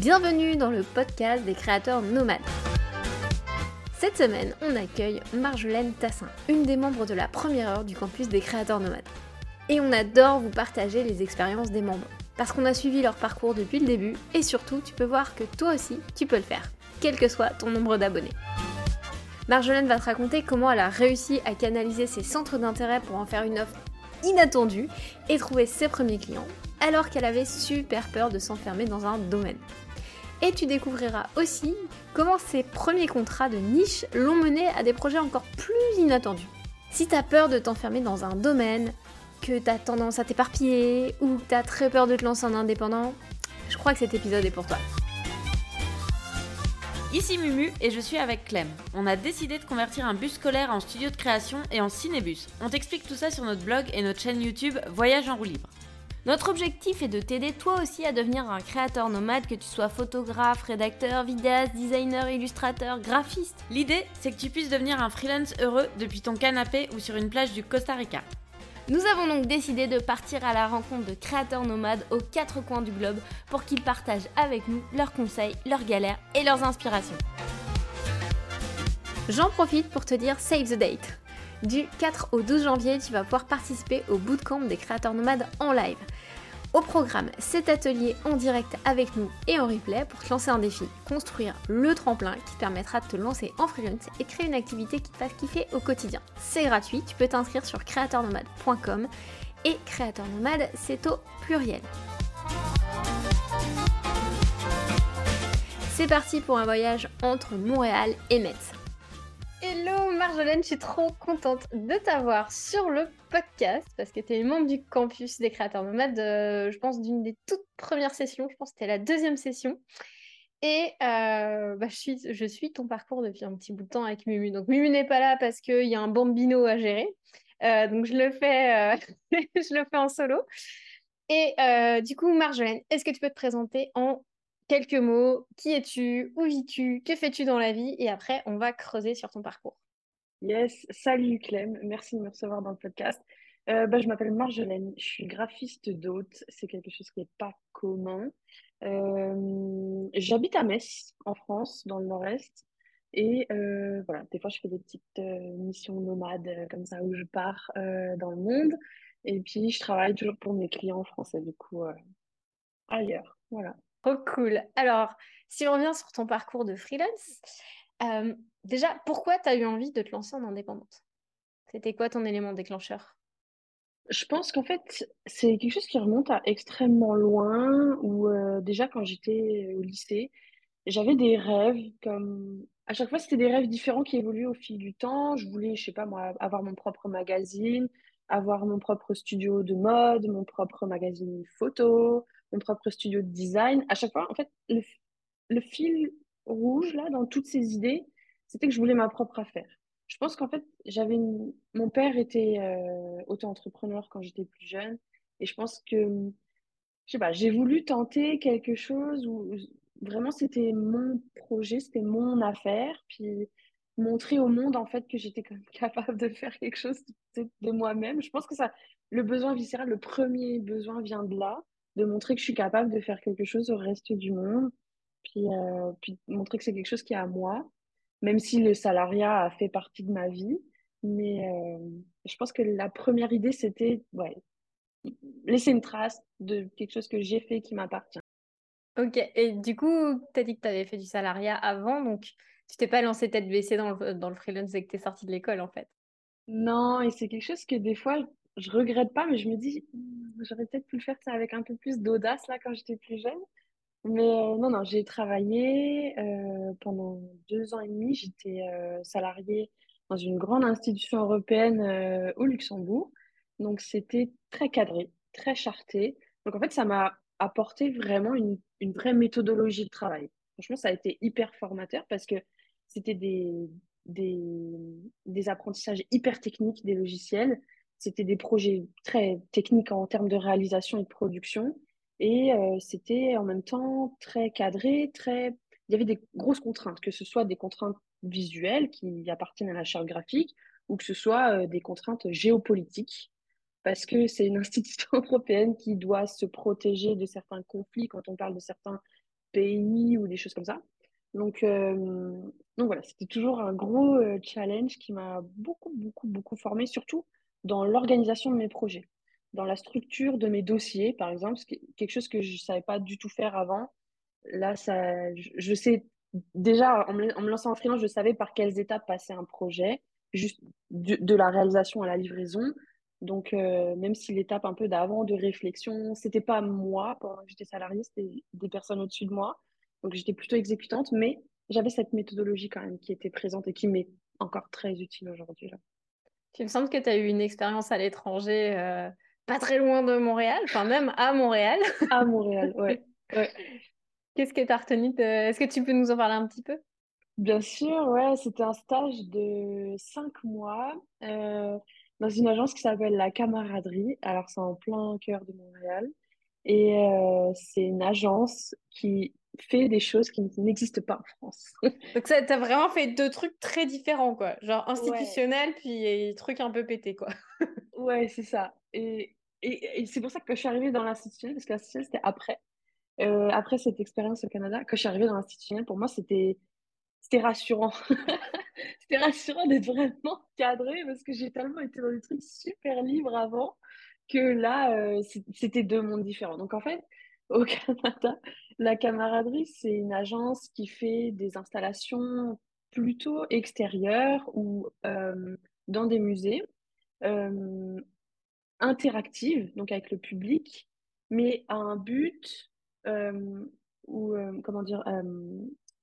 Bienvenue dans le podcast des créateurs nomades. Cette semaine, on accueille Marjolaine Tassin, une des membres de la première heure du campus des créateurs nomades. Et on adore vous partager les expériences des membres, parce qu'on a suivi leur parcours depuis le début, et surtout, tu peux voir que toi aussi, tu peux le faire, quel que soit ton nombre d'abonnés. Marjolaine va te raconter comment elle a réussi à canaliser ses centres d'intérêt pour en faire une offre inattendue et trouver ses premiers clients, alors qu'elle avait super peur de s'enfermer dans un domaine. Et tu découvriras aussi comment ses premiers contrats de niche l'ont mené à des projets encore plus inattendus. Si t'as peur de t'enfermer dans un domaine, que t'as tendance à t'éparpiller ou que t'as très peur de te lancer en indépendant, je crois que cet épisode est pour toi. Ici Mumu et je suis avec Clem. On a décidé de convertir un bus scolaire en studio de création et en cinébus. On t'explique tout ça sur notre blog et notre chaîne YouTube Voyage en roue libre. Notre objectif est de t'aider toi aussi à devenir un créateur nomade, que tu sois photographe, rédacteur, vidéaste, designer, illustrateur, graphiste. L'idée, c'est que tu puisses devenir un freelance heureux depuis ton canapé ou sur une plage du Costa Rica. Nous avons donc décidé de partir à la rencontre de créateurs nomades aux quatre coins du globe pour qu'ils partagent avec nous leurs conseils, leurs galères et leurs inspirations. J'en profite pour te dire save the date. Du 4 au 12 janvier, tu vas pouvoir participer au bootcamp des créateurs nomades en live. Au programme, cet atelier en direct avec nous et en replay pour te lancer un défi, construire le tremplin qui te permettra de te lancer en freelance et créer une activité qui te fasse kiffer au quotidien. C'est gratuit, tu peux t'inscrire sur créateurnomade.com et créateur nomade, c'est au pluriel. C'est parti pour un voyage entre Montréal et Metz. Hello Marjolaine, je suis trop contente de t'avoir sur le podcast parce que tu es membre du campus des créateurs nomades, euh, je pense d'une des toutes premières sessions, je pense que c'était la deuxième session. Et euh, bah, je, suis, je suis ton parcours depuis un petit bout de temps avec Mumu. Donc Mumu n'est pas là parce qu'il y a un bambino à gérer. Euh, donc je le, fais, je le fais en solo. Et du coup, Marjolaine, est-ce que tu peux te présenter en quelques mots. Qui es-tu? Où vis-tu? Que fais-tu dans la vie? Et après, on va creuser sur ton parcours. Yes, salut Clem, merci de me recevoir dans le podcast. Euh, bah, je m'appelle Marjolaine, je suis graphiste d'hôte, c'est quelque chose qui n'est pas commun. Euh, j'habite à Metz, en France, dans le nord-est. Et euh, voilà, des fois je fais des petites missions nomades comme ça où je pars dans le monde. Et puis je travaille toujours pour mes clients français, du coup, ailleurs. Voilà. Trop cool. Alors, si on revient sur ton parcours de freelance, euh, déjà, pourquoi tu as eu envie de te lancer en indépendante? C'était quoi ton élément déclencheur? Je pense qu'en fait, c'est quelque chose qui remonte à extrêmement loin, où euh, déjà quand j'étais au lycée, j'avais des rêves comme... À chaque fois, c'était des rêves différents qui évoluaient au fil du temps. Je voulais, je sais pas moi, avoir mon propre magazine, avoir mon propre studio de mode, mon propre magazine photo, mon propre studio de design. À chaque fois, en fait, le, fil rouge, là, dans toutes ces idées, c'était que je voulais ma propre affaire. Je pense qu'en fait, j'avais mon père était euh, auto-entrepreneur quand j'étais plus jeune. Et je pense que, je sais pas, j'ai voulu tenter quelque chose où vraiment c'était mon projet, c'était mon affaire. Puis montrer au monde, en fait, que j'étais capable de faire quelque chose de, de moi-même. Je pense que ça, le besoin viscéral, le premier besoin vient de là de montrer que je suis capable de faire quelque chose au reste du monde, puis, euh, puis montrer que c'est quelque chose qui est à moi, même si le salariat a fait partie de ma vie. Mais euh, je pense que la première idée, c'était ouais, laisser une trace de quelque chose que j'ai fait qui m'appartient. Ok, et du coup, tu as dit que tu avais fait du salariat avant, donc tu t'es pas lancé tête baissée dans le, dans le freelance et que tu es sortie de l'école en fait? Non, et c'est quelque chose que des fois, je regrette pas, mais je me dis, hmm, j'aurais peut-être pu le faire avec un peu plus d'audace là quand j'étais plus jeune. Mais euh, non, non, j'ai travaillé euh, pendant deux ans et demi. J'étais euh, salariée dans une grande institution européenne au Luxembourg. Donc c'était très cadré, très charté. Donc en fait, ça m'a apporté vraiment une, une vraie méthodologie de travail. Franchement, ça a été hyper formateur parce que c'était des, des apprentissages hyper techniques des logiciels c'était des projets très techniques en termes de réalisation et de production. Et euh, c'était en même temps très cadré, très... Il y avait des grosses contraintes, que ce soit des contraintes visuelles qui appartiennent à la charte graphique ou que ce soit euh, des contraintes géopolitiques, parce que c'est une institution européenne qui doit se protéger de certains conflits quand on parle de certains pays ou des choses comme ça. Donc, euh, donc voilà, c'était toujours un gros challenge qui m'a beaucoup, beaucoup, beaucoup formé, surtout dans l'organisation de mes projets, dans la structure de mes dossiers, par exemple, quelque chose que je ne savais pas du tout faire avant. Là, ça, je, sais déjà, en me, lançant en freelance, je savais par quelles étapes passer un projet, juste de, de la réalisation à la livraison. Donc, euh, même si l'étape un peu d'avant de réflexion, c'était pas moi, pendant que j'étais salariée, c'était des personnes au-dessus de moi. Donc, j'étais plutôt exécutante, mais j'avais cette méthodologie quand même qui était présente et qui m'est encore très utile aujourd'hui. Tu me semble que tu as eu une expérience à l'étranger, euh, pas très loin de Montréal, enfin même à Montréal. à Montréal, ouais. ouais. Qu'est-ce que tu as retenu de... Est-ce que tu peux nous en parler un petit peu? Bien sûr, ouais, c'était un stage de cinq mois euh, dans une agence qui s'appelle La Camaraderie. Alors, c'est en plein cœur de Montréal. Et euh, c'est une agence qui fait des choses qui n'existent pas en France. Donc, ça, t'as vraiment fait deux trucs très différents, quoi. Genre institutionnel, ouais. puis trucs un peu pétés, quoi. ouais, c'est ça. Et, et, et c'est pour ça que je suis arrivée dans l'institutionnel, parce que l'institutionnel, c'était après. Euh, après cette expérience au Canada, quand je suis arrivée dans l'institutionnel, pour moi, c'était c'était rassurant. c'était rassurant d'être vraiment cadré parce que j'ai tellement été dans des trucs super libres avant que là, euh, c'était deux mondes différents. Donc en fait, au Canada, la camaraderie, c'est une agence qui fait des installations plutôt extérieures ou euh, dans des musées, euh, interactives, donc avec le public, mais à un but euh,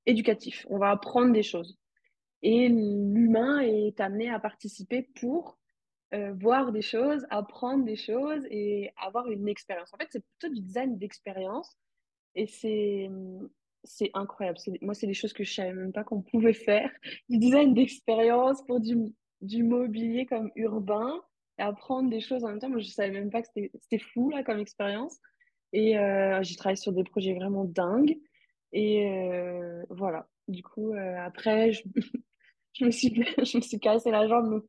éducatif. On va apprendre des choses et l'humain est amené à participer pour euh, voir des choses, apprendre des choses et avoir une expérience. En fait, c'est plutôt du design d'expérience et c'est c'est incroyable. Moi, c'est des choses que je savais même pas qu'on pouvait faire. Du design d'expérience pour du, du mobilier comme urbain et apprendre des choses en même temps. Moi, je savais même pas que c'était fou là comme expérience. Et euh, j'ai travaillé sur des projets vraiment dingues. Et euh, voilà. Du coup, après, je, je, me suis, je me suis cassé la jambe.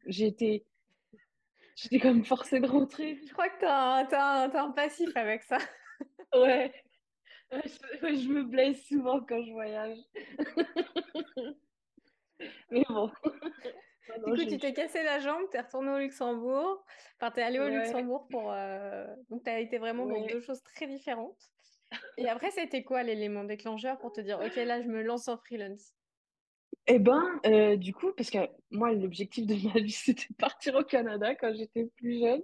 J'étais comme forcée de rentrer. Je crois que tu as, as, as, un passif avec ça. ouais. Je, je, me blesse souvent quand je voyage. Mais bon. Du coup, tu t'es cassé la jambe, tu es retourné au Luxembourg. Enfin, tu es allé au ouais. Luxembourg pour. Euh... Donc, tu as été vraiment ouais. dans deux choses très différentes. Et après, c'était quoi l'élément déclencheur pour te dire, OK, là, je me lance en freelance? Eh ben, euh, du coup, parce que moi, l'objectif de ma vie, c'était de partir au Canada quand j'étais plus jeune.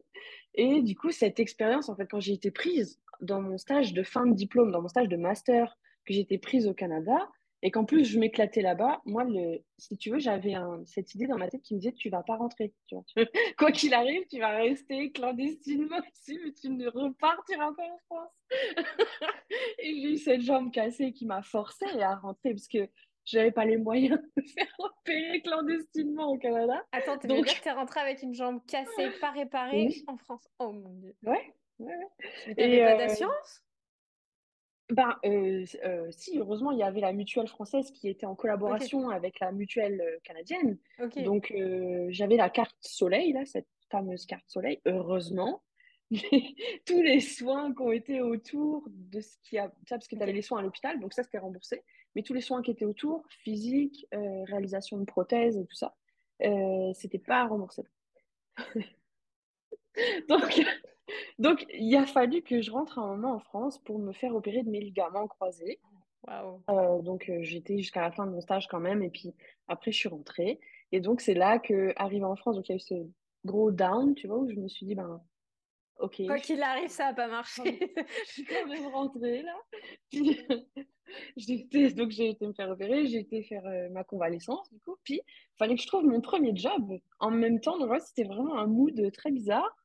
Et du coup, cette expérience, en fait, quand j'ai été prise dans mon stage de fin de diplôme, dans mon stage de master, que été prise au Canada, et qu'en plus je m'éclatais là-bas, moi, le, si tu veux, j'avais cette idée dans ma tête qui me disait tu vas pas rentrer. Quoi qu'il arrive, tu vas rester clandestinement ici, mais tu ne repartiras pas en France. et j'ai eu cette jambe cassée qui m'a forcée à rentrer parce que j'avais pas les moyens de faire opérer clandestinement au Canada. Attends, tu Donc... dire que tu es rentrée avec une jambe cassée, pas réparée Oui. en France Oh mon dieu. Ouais. ouais, ouais. Mais t'avais Et, pas euh, d'assurance? Ben, euh, euh, si, heureusement, il y avait la mutuelle française qui était en collaboration avec la mutuelle canadienne. Donc, j'avais la carte soleil, là, cette fameuse carte soleil, heureusement. Mais tous les soins qui ont été autour de ce qui a. Ça, parce que tu avais les soins à l'hôpital, donc ça, c'était remboursé. Mais tous les soins qui étaient autour, physique, euh, réalisation de prothèses et tout ça, euh, c'était pas remboursé. Donc, donc, il a fallu que je rentre un moment en France pour me faire opérer de mes ligaments croisés. Waouh. Euh, donc, euh, j'étais jusqu'à la fin de mon stage quand même. Et puis, après, je suis rentrée. Et donc, c'est là que, en France, donc il y a eu ce gros down, tu vois, où je me suis dit, ben, ok, Quoi qu'il arrive, ça n'a pas marché. je suis quand même rentrée là. Puis, j'ai été, donc, j'ai été me faire opérer, j'ai été faire euh, ma convalescence, du coup. Puis, il fallait que je trouve mon premier job en même temps. Donc, ouais, c'était vraiment un mood très bizarre.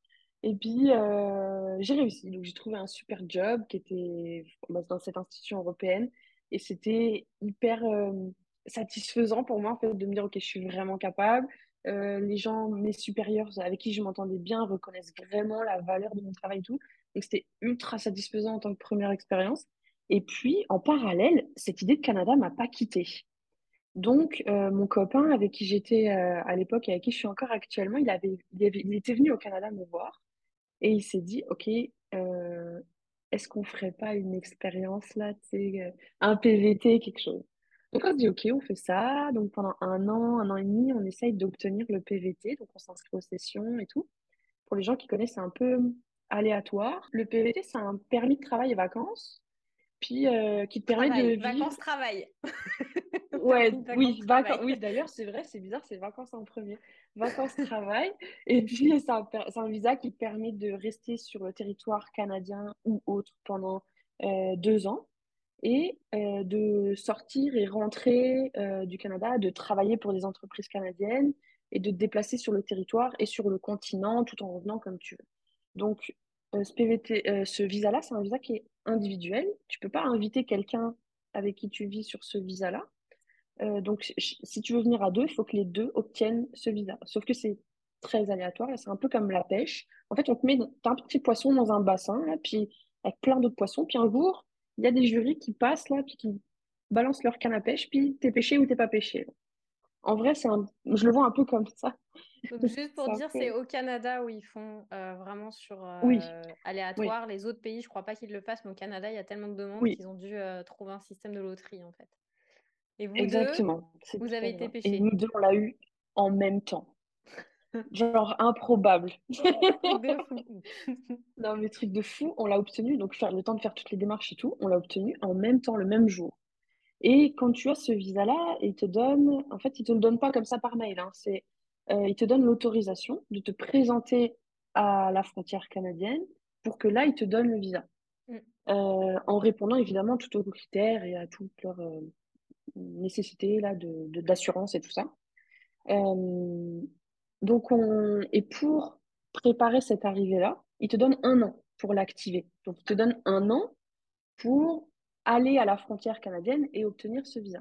Et puis, euh, j'ai réussi. Donc, j'ai trouvé un super job qui était bah, dans cette institution européenne. Et c'était hyper euh, satisfaisant pour moi, en fait, de me dire, OK, je suis vraiment capable. Euh, les gens, mes supérieurs avec qui je m'entendais bien, reconnaissent vraiment la valeur de mon travail et tout. Donc, c'était ultra satisfaisant en tant que première expérience. Et puis, en parallèle, cette idée de Canada m'a pas quittée. Donc, euh, mon copain avec qui j'étais euh, à l'époque et avec qui je suis encore actuellement, il avait, il il était venu au Canada me voir et il s'est dit, OK, est-ce qu'on ferait pas une expérience là, un PVT, quelque chose? Donc on se dit, ok, on fait ça. Donc pendant un an, un an et demi, on essaye d'obtenir le PVT. Donc on s'inscrit aux sessions et tout. Pour les gens qui connaissent, c'est un peu aléatoire. Le PVT, c'est un permis de travail et vacances, puis euh, qui te permet de vivre. Vacances travail. Ouais, Vacances, oui, vacances. Oui, d'ailleurs, c'est vrai, c'est bizarre, c'est vacances en premier. Vacances travail. Et puis, c'est un, per- c'est un visa qui te permet de rester sur le territoire canadien ou autre pendant euh, deux ans et euh, de sortir et rentrer euh, du Canada, de travailler pour des entreprises canadiennes et de te déplacer sur le territoire et sur le continent tout en revenant comme tu veux. Donc, euh, ce PVT, ce visa-là, c'est un visa qui est individuel. Tu peux pas inviter quelqu'un avec qui tu vis sur ce visa-là. Donc, si tu veux venir à deux, il faut que les deux obtiennent ce visa. Sauf que c'est très aléatoire. C'est un peu comme la pêche. En fait, on te met un petit poisson dans un bassin, puis avec plein d'autres poissons. Puis un jour, il y a des jurys qui passent là, puis qui balancent leur canne à pêche, puis t'es pêché ou t'es pas pêché. En vrai, c'est un... je le vois un peu comme ça. Donc, juste pour dire, c'est au Canada où ils font euh, vraiment sur euh, Oui, aléatoire. Les autres pays, je crois pas qu'ils le fassent, mais au Canada, il y a tellement de demandes oui, qu'ils ont dû euh, trouver un système de loterie en fait. Et vous deux, exactement. C'est vous avez été ça. Et nous deux, on l'a eu en même temps. Genre improbable. Non, mais truc de fou, on l'a obtenu, donc faire le temps de faire toutes les démarches et tout, on l'a obtenu en même temps, le même jour. Et quand tu as ce visa-là, il te donne, en fait, il te le donne pas comme ça par mail, hein, c'est, euh, il te donne l'autorisation de te présenter à la frontière canadienne pour que là, il te donne le visa. Mm. Euh, en répondant évidemment tout aux critères et à toutes leurs euh, nécessités là, de, de- d'assurance et tout ça. Euh, donc, on... Et pour préparer cette arrivée-là, il te donne un an pour l'activer. Donc, il te donne un an pour aller à la frontière canadienne et obtenir ce visa.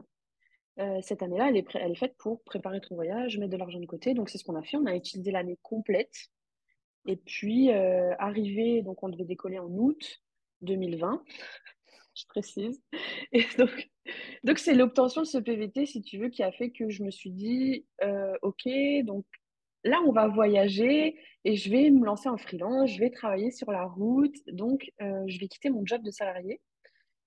Euh, cette année-là, elle est, elle est faite pour préparer ton voyage, mettre de l'argent de côté. Donc, c'est ce qu'on a fait. On a utilisé l'année complète. Et puis, euh, arrivé, donc on devait décoller en août 2020, je précise. Et donc, donc c'est l'obtention de ce PVT, si tu veux, qui a fait que je me suis dit, euh, OK, donc là, on va voyager et je vais me lancer en freelance, je vais travailler sur la route. Donc, euh, je vais quitter mon job de salarié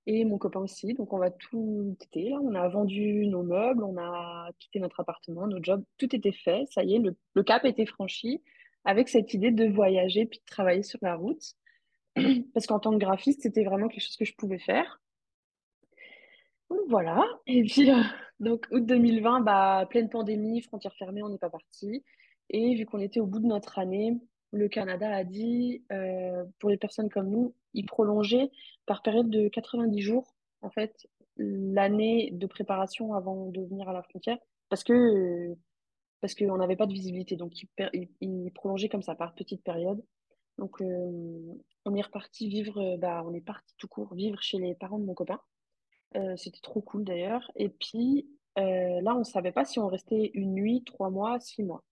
et mon copain aussi. Donc, on va tout quitter. Là, on a vendu nos meubles, on a quitté notre appartement, nos jobs, tout était fait. Ça y est, le, le cap était franchi avec cette idée de voyager puis de travailler sur la route. Parce qu'en tant que graphiste, c'était vraiment quelque chose que je pouvais faire. Donc voilà. Et puis, euh, donc août 2020, bah, pleine pandémie, frontières fermées, on n'est pas parti. Et vu qu'on était au bout de notre année, le Canada a dit, euh, pour les personnes comme nous, il prolongeait par période de 90 jours, en fait, l'année de préparation avant de venir à la frontière, parce que, parce qu'on n'avait pas de visibilité. Donc, il, prolongeait comme ça, par petite période. Donc, euh, on est reparti vivre, bah, on est parti tout court vivre chez les parents de mon copain. Euh, c'était trop cool d'ailleurs. Et puis là, on ne savait pas si on restait une nuit, trois mois, six mois.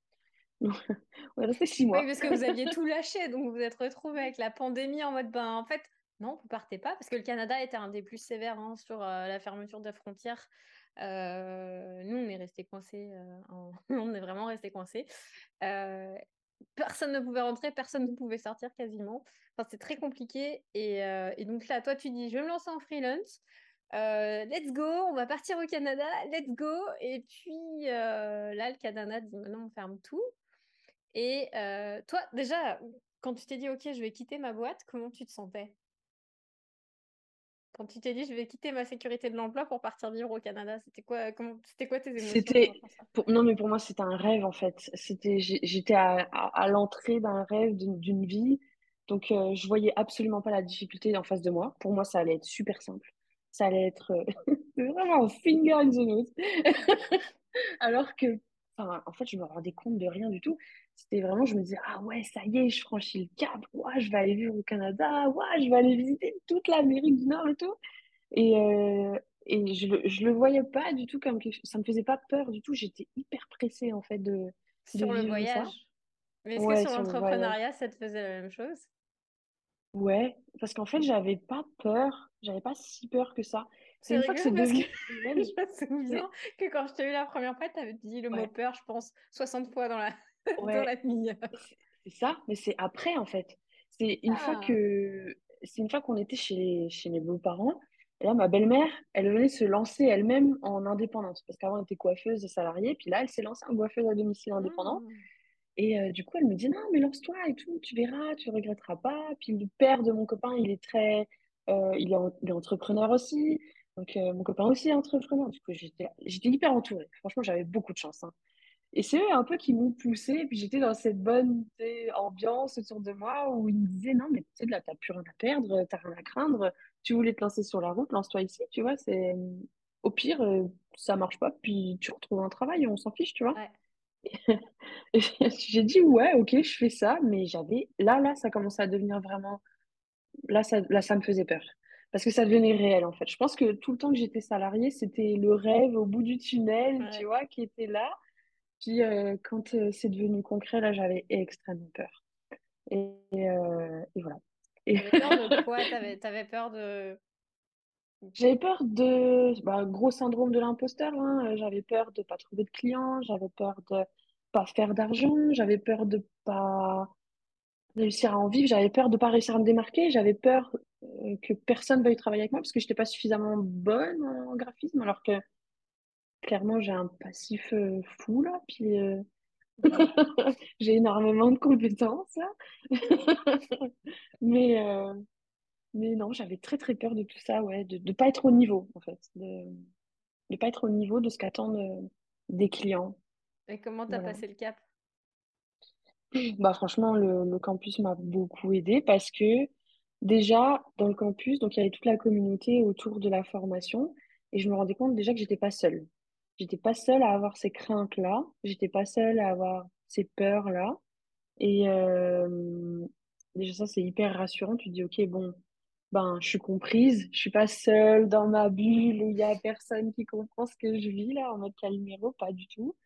On est resté six Oui, mois. parce que vous aviez tout lâché, donc vous vous êtes retrouvés avec la pandémie en mode, ben en fait, non, vous partez pas, parce que le Canada était un des plus sévères hein, sur euh, la fermeture des frontières. Euh, nous, on est restés coincés, euh, on est vraiment restés coincés. Personne ne pouvait rentrer, personne ne pouvait sortir quasiment. Enfin, c'est très compliqué. Et, donc là, toi, tu dis, je vais me lancer en freelance. Let's go, on va partir au Canada, let's go. Et puis là, le Canada dit maintenant on ferme tout. Et euh, toi, déjà, quand tu t'es dit ok, je vais quitter ma boîte, comment tu te sentais? Quand tu t'es dit je vais quitter ma sécurité de l'emploi pour partir vivre au Canada, c'était quoi, comment, c'était quoi tes émotions C'était, pour, non mais pour moi, c'était un rêve en fait. C'était, j'étais à, à, à l'entrée d'un rêve, d'une d'une vie. Donc, euh, je voyais absolument pas la difficulté en face de moi. Pour moi, ça allait être super simple. Ça allait être euh, vraiment finger in the nose. Alors que, enfin, en fait, je me rendais compte de rien du tout. C'était vraiment, je me disais, ah ouais, ça y est, je franchis le cap. Ouais, je vais aller vivre au Canada. Ouais, je vais aller visiter toute l'Amérique du Nord et tout. Et, euh, et je le, je le voyais pas du tout comme quelque chose. Ça me faisait pas peur du tout. J'étais hyper pressée, en fait, de, de Sur le vivre ça. voyage? Mais est-ce que sur sur le voyage. l'entrepreneuriat, ça te faisait la même chose? Ouais, parce qu'en fait, j'avais pas peur. J'avais pas si peur que ça. C'est une fois que c'est devenu que je me souviens que quand je t'ai eu la première fois, tu avais dit le mot peur, je pense, 60 fois dans la, dans la demi-heure. C'est ça, mais c'est après en fait. C'est une fois Ah, que c'est une fois qu'on était chez, chez mes beaux-parents. Et là, ma belle-mère, elle venait se lancer elle-même en indépendance. Parce qu'avant, elle était coiffeuse et salariée. Puis là, elle s'est lancée en coiffeuse à domicile indépendant. Mmh. Et euh, du coup, elle me dit, non, mais lance-toi et tout, tu verras, tu regretteras pas. Puis le père de mon copain, il est très, euh, il est, en- il est entrepreneur aussi. Donc, euh, mon copain aussi est entrepreneur. Du coup, j'étais, j'étais hyper entourée. Franchement, j'avais beaucoup de chance, hein. Et c'est eux un peu qui m'ont poussée. Puis j'étais dans cette bonne ambiance autour de moi où ils me disaient, non, mais tu sais, là, t'as plus rien à perdre, t'as rien à craindre. Tu voulais te lancer sur la route, lance-toi ici, tu vois. C'est, au pire, euh, ça marche pas, puis tu retrouves un travail, on s'en fiche, tu vois. Ouais. J'ai dit, ouais, ok, je fais ça, mais j'avais, là, là, ça commençait à devenir vraiment, là, ça, là, ça me faisait peur. Parce que ça devenait réel, en fait. Je pense que tout le temps que j'étais salariée, c'était le rêve au bout du tunnel, tu vois, qui était là. Puis euh, quand euh, c'est devenu concret, là, j'avais extrêmement peur. Et, euh, et voilà. Et T'avais peur de quoi? T'avais, t'avais peur de... j'avais peur de, bah, gros syndrome de l'imposteur, hein. J'avais peur de pas trouver de clients, j'avais peur de pas faire d'argent, j'avais peur de pas réussir à en vivre. J'avais peur de pas réussir à me démarquer. J'avais peur que personne veuille travailler avec moi parce que j'étais pas suffisamment bonne en graphisme, alors que clairement j'ai un passif euh, fou là. Puis euh, j'ai énormément de compétences là. Mais euh, mais non, j'avais très très peur de tout ça, ouais, de de pas être au niveau en fait, de de pas être au niveau de ce qu'attendent des clients. Et comment t'as Voilà. passé le cap? Bah franchement, le, le campus m'a beaucoup aidé parce que déjà, dans le campus, donc il y avait toute la communauté autour de la formation et je me rendais compte déjà que j'étais pas seule. J'étais pas seule à avoir ces craintes-là, j'étais pas seule à avoir ces peurs-là. Et euh, déjà ça, c'est hyper rassurant. Tu te dis, ok, bon, ben je suis comprise, je suis pas seule dans ma bulle où il y a personne qui comprend ce que je vis là en mode Calimero, pas du tout.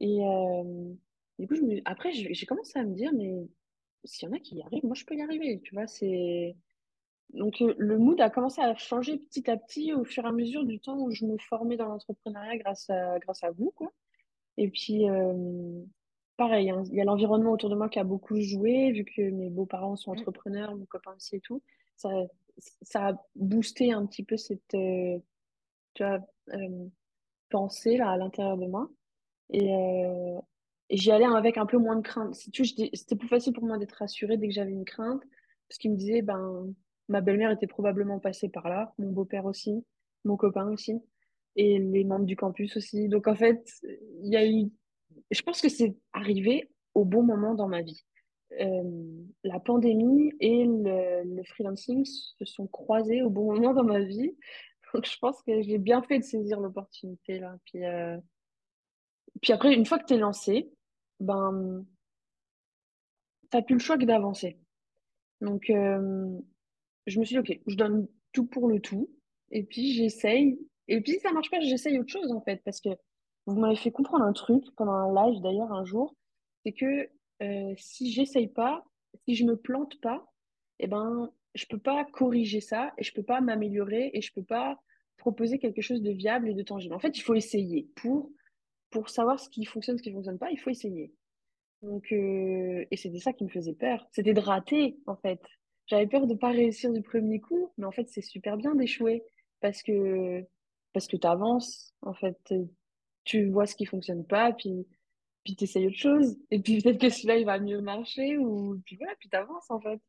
Et euh, du coup, après, j'ai commencé à me dire, mais s'il y en a qui y arrivent, moi, je peux y arriver. Tu vois, c'est... Donc, euh, le mood a commencé à changer petit à petit au fur et à mesure du temps où je me formais dans l'entrepreneuriat grâce à, grâce à vous, quoi. Et puis, euh, pareil, hein, il y a l'environnement autour de moi qui a beaucoup joué, vu que mes beaux-parents sont Mm. entrepreneurs, mon copain aussi et tout. Ça, ça a boosté un petit peu cette, euh, tu vois, euh, pensée là à l'intérieur de moi. Et, et j'y allais avec un peu moins de crainte. Si tu c'était plus facile pour moi d'être rassurée dès que j'avais une crainte, parce qu'il me disait, ben, ma belle-mère était probablement passée par là, mon beau-père aussi, mon copain aussi, et les membres du campus aussi. Donc en fait, il y a eu, je pense que c'est arrivé au bon moment dans ma vie. Euh, la pandémie et le, freelancing se sont croisés au bon moment dans ma vie. Donc je pense que j'ai bien fait de saisir l'opportunité là. Puis, euh, puis après, une fois que tu es lancé, ben, t'as plus le choix que d'avancer. Donc, euh, je me suis dit, OK, je donne tout pour le tout. Et puis, j'essaye. Et puis, si ça marche pas, j'essaye autre chose, en fait. Parce que vous m'avez fait comprendre un truc pendant un live, d'ailleurs, un jour. C'est que euh, si j'essaye pas, si je me plante pas, eh ben, je peux pas corriger ça et je peux pas m'améliorer et je peux pas proposer quelque chose de viable et de tangible. En fait, il faut essayer. Pour, pour savoir ce qui fonctionne, ce qui fonctionne pas, il faut essayer. Donc, euh, et c'était ça qui me faisait peur. C'était de rater, en fait. J'avais peur de pas réussir du premier coup, mais en fait, c'est super bien d'échouer parce que, parce que t'avances, en fait. Tu vois ce qui fonctionne pas, puis, puis t'essayes autre chose. Et puis peut-être que celui-là, il va mieux marcher, ou, puis voilà, puis t'avances, en fait.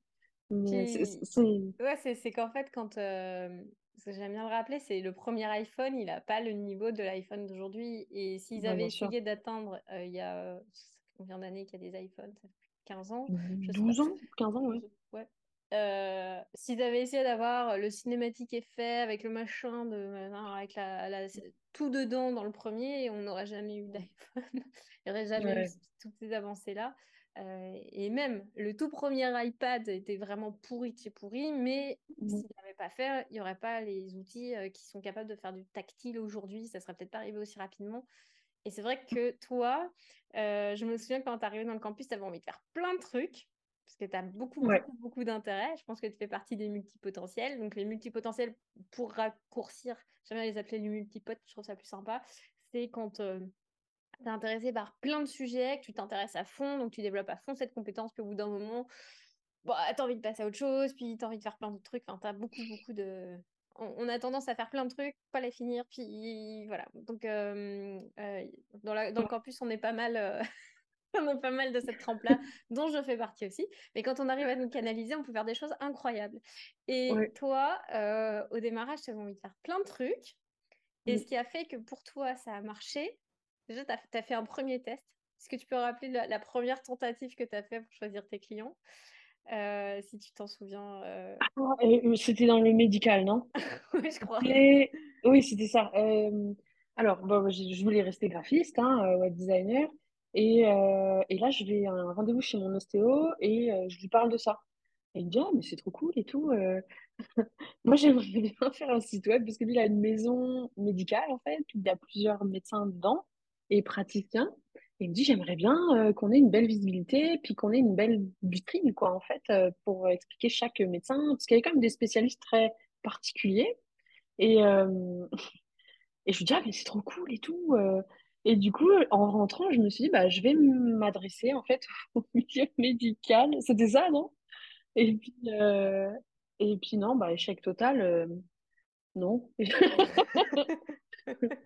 Mais c'est, Puis, c'est, ouais, c'est c'est qu'en fait, quand. euh, ce que j'aime bien le rappeler, c'est le premier iPhone, il n'a pas le niveau de l'iPhone d'aujourd'hui. Et s'ils avaient essayé d'atteindre, euh, il y a. euh, combien d'années qu'il y a des iPhones? Ça fait plus de 15 ans? Je sais pas. 12 ans, 15 ans. 12 ouais. Euh, s'ils avaient essayé d'avoir le cinématique effet avec le machin, de, avec la, la- tout dedans dans le premier, on n'aurait jamais eu d'iPhone. Il n'y aurait jamais eu toutes ces avancées-là. Euh, et même le tout premier iPad était vraiment pourri de chez pourri, mais Mhm. s'il n'avait pas fait, il n'y aurait pas les outils euh, qui sont capables de faire du tactile aujourd'hui. Ça serait peut-être pas arrivé aussi rapidement. Et c'est vrai que toi, euh, je me souviens quand tu es arrivé dans le campus, tu avais envie de faire plein de trucs, parce que tu as beaucoup, Ouais. beaucoup, beaucoup d'intérêt. Je pense que tu fais partie des multipotentiels. Donc, les multipotentiels, pour raccourcir, j'aime bien les appeler les multipotes, je trouve ça plus sympa. C'est quand euh, tu es intéressé par plein de sujets, que tu t'intéresses à fond, donc tu développes à fond cette compétence, puis au bout d'un moment, bon, t'as envie de passer à autre chose, puis t'as envie de faire plein de trucs. Enfin, t'as beaucoup, beaucoup de. On, a tendance à faire plein de trucs, pas les finir, puis voilà. Donc, dans, la, dans le campus, on est pas mal. on a pas mal de cette trempe-là, dont je fais partie aussi. Mais quand on arrive à nous canaliser, on peut faire des choses incroyables. Et toi, au démarrage, tu avais envie de faire plein de trucs. Et mmh. ce qui a fait que pour toi, ça a marché, déjà, tu as, fait un premier test. Est-ce que tu peux rappeler la, première tentative que tu as fait pour choisir tes clients euh, si tu t'en souviens. Euh? Ah, euh, c'était dans le médical, non? Oui, je crois. Oui, c'était ça. alors, bon, je voulais rester graphiste, hein, web designer. Et, et, là, je vais à un rendez-vous chez mon ostéo et je lui parle de ça. Et il me dit, ah, mais c'est trop cool et tout. Moi, j'aimerais bien faire un site web parce que lui, il a une maison médicale, en fait, il y a plusieurs médecins dedans et praticiens. Et il me dit, j'aimerais bien euh, qu'on ait une belle visibilité, puis qu'on ait une belle vitrine, quoi, en fait, euh, pour expliquer chaque médecin, parce qu'il y a quand même des spécialistes très particuliers. Et, euh, et je lui dis, ah, mais c'est trop cool et tout. Et du coup, en rentrant, je me suis dit, bah, je vais m'adresser, en fait, au milieu médical. C'était ça, non? Et puis, et puis non, bah, échec total, non.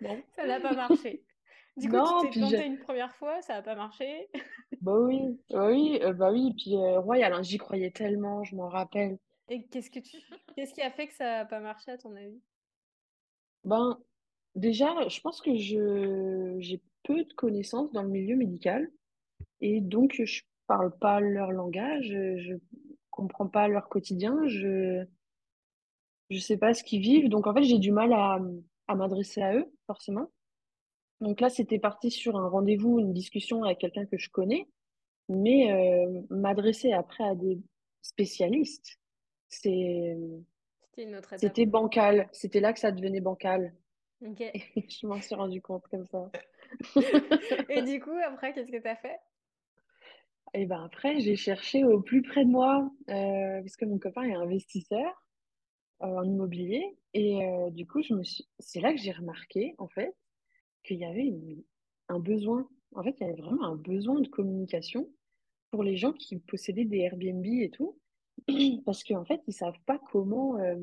non. Ça n'a pas marché. Du coup, tu t'es planté une première fois, ça n'a pas marché. bah oui, bah oui, euh, bah oui. Puis euh, Royal, hein, j'y croyais tellement, je m'en rappelle. Et qu'est-ce que tu, qu'est-ce qui a fait que ça n'a pas marché à ton avis? Ben, déjà, je pense que je j'ai peu de connaissances dans le milieu médical et donc je parle pas leur langage, je comprends pas leur quotidien, je je sais pas ce qu'ils vivent, donc en fait j'ai du mal à, à m'adresser à eux forcément. Donc là, c'était parti sur un rendez-vous, une discussion avec quelqu'un que je connais, mais euh, m'adresser après à des spécialistes, c'est c'était bancal. C'était là que ça devenait bancal. Ok. je m'en suis rendu compte comme ça. Et du coup, après, qu'est-ce que tu as fait? Et ben après, j'ai cherché au plus près de moi, euh, puisque mon copain est investisseur euh, en immobilier. Et du coup, je me suis... c'est là que j'ai remarqué, en fait, qu'il y avait un besoin. En fait, il y avait vraiment un besoin de communication pour les gens qui possédaient des Airbnb et tout, parce qu'en fait, ils savent pas comment, euh,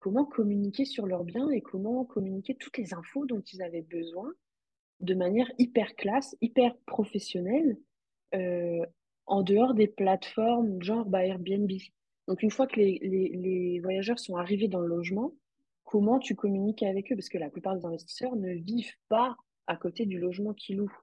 comment communiquer sur leurs biens et comment communiquer toutes les infos dont ils avaient besoin de manière hyper classe, hyper professionnelle, euh, en dehors des plateformes genre bah, Airbnb. Donc, une fois que les, les, les voyageurs sont arrivés dans le logement, comment tu communiques avec eux, parce que la plupart des investisseurs ne vivent pas à côté du logement qu'ils louent.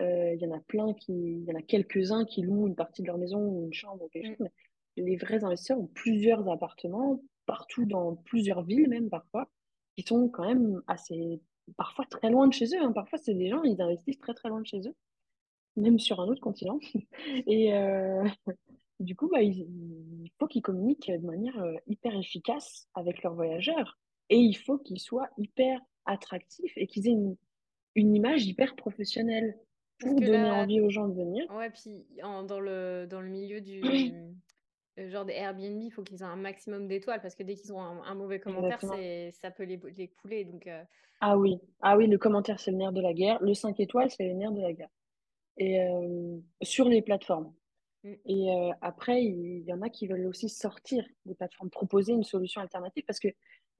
Euh, il y en a plein qui, il y en a quelques-uns qui louent une partie de leur maison ou une chambre ou quelque mm. chose. les vrais investisseurs ont plusieurs appartements partout dans plusieurs villes même parfois, qui sont quand même assez, parfois très loin de chez eux. Hein. Parfois c'est des gens, ils investissent très très loin de chez eux, même sur un autre continent. Et euh, du coup, bah, il, faut qu'ils communiquent de manière euh, hyper efficace avec leurs voyageurs. Et il faut qu'ils soient hyper attractifs et qu'ils aient une, une, image hyper professionnelle pour donner envie aux gens de venir. Ouais, puis dans, le, dans le milieu du genre des Airbnb, il faut qu'ils aient un maximum d'étoiles parce que dès qu'ils ont un, mauvais commentaire, ça peut les, les couler. Donc, euh. Ah oui, ah oui, le commentaire, c'est le nerf de la guerre. Le 5 étoiles, c'est le nerf de la guerre. Et euh, sur les plateformes. Mm. Et euh, après, il y en a qui veulent aussi sortir des plateformes, proposer une solution alternative parce que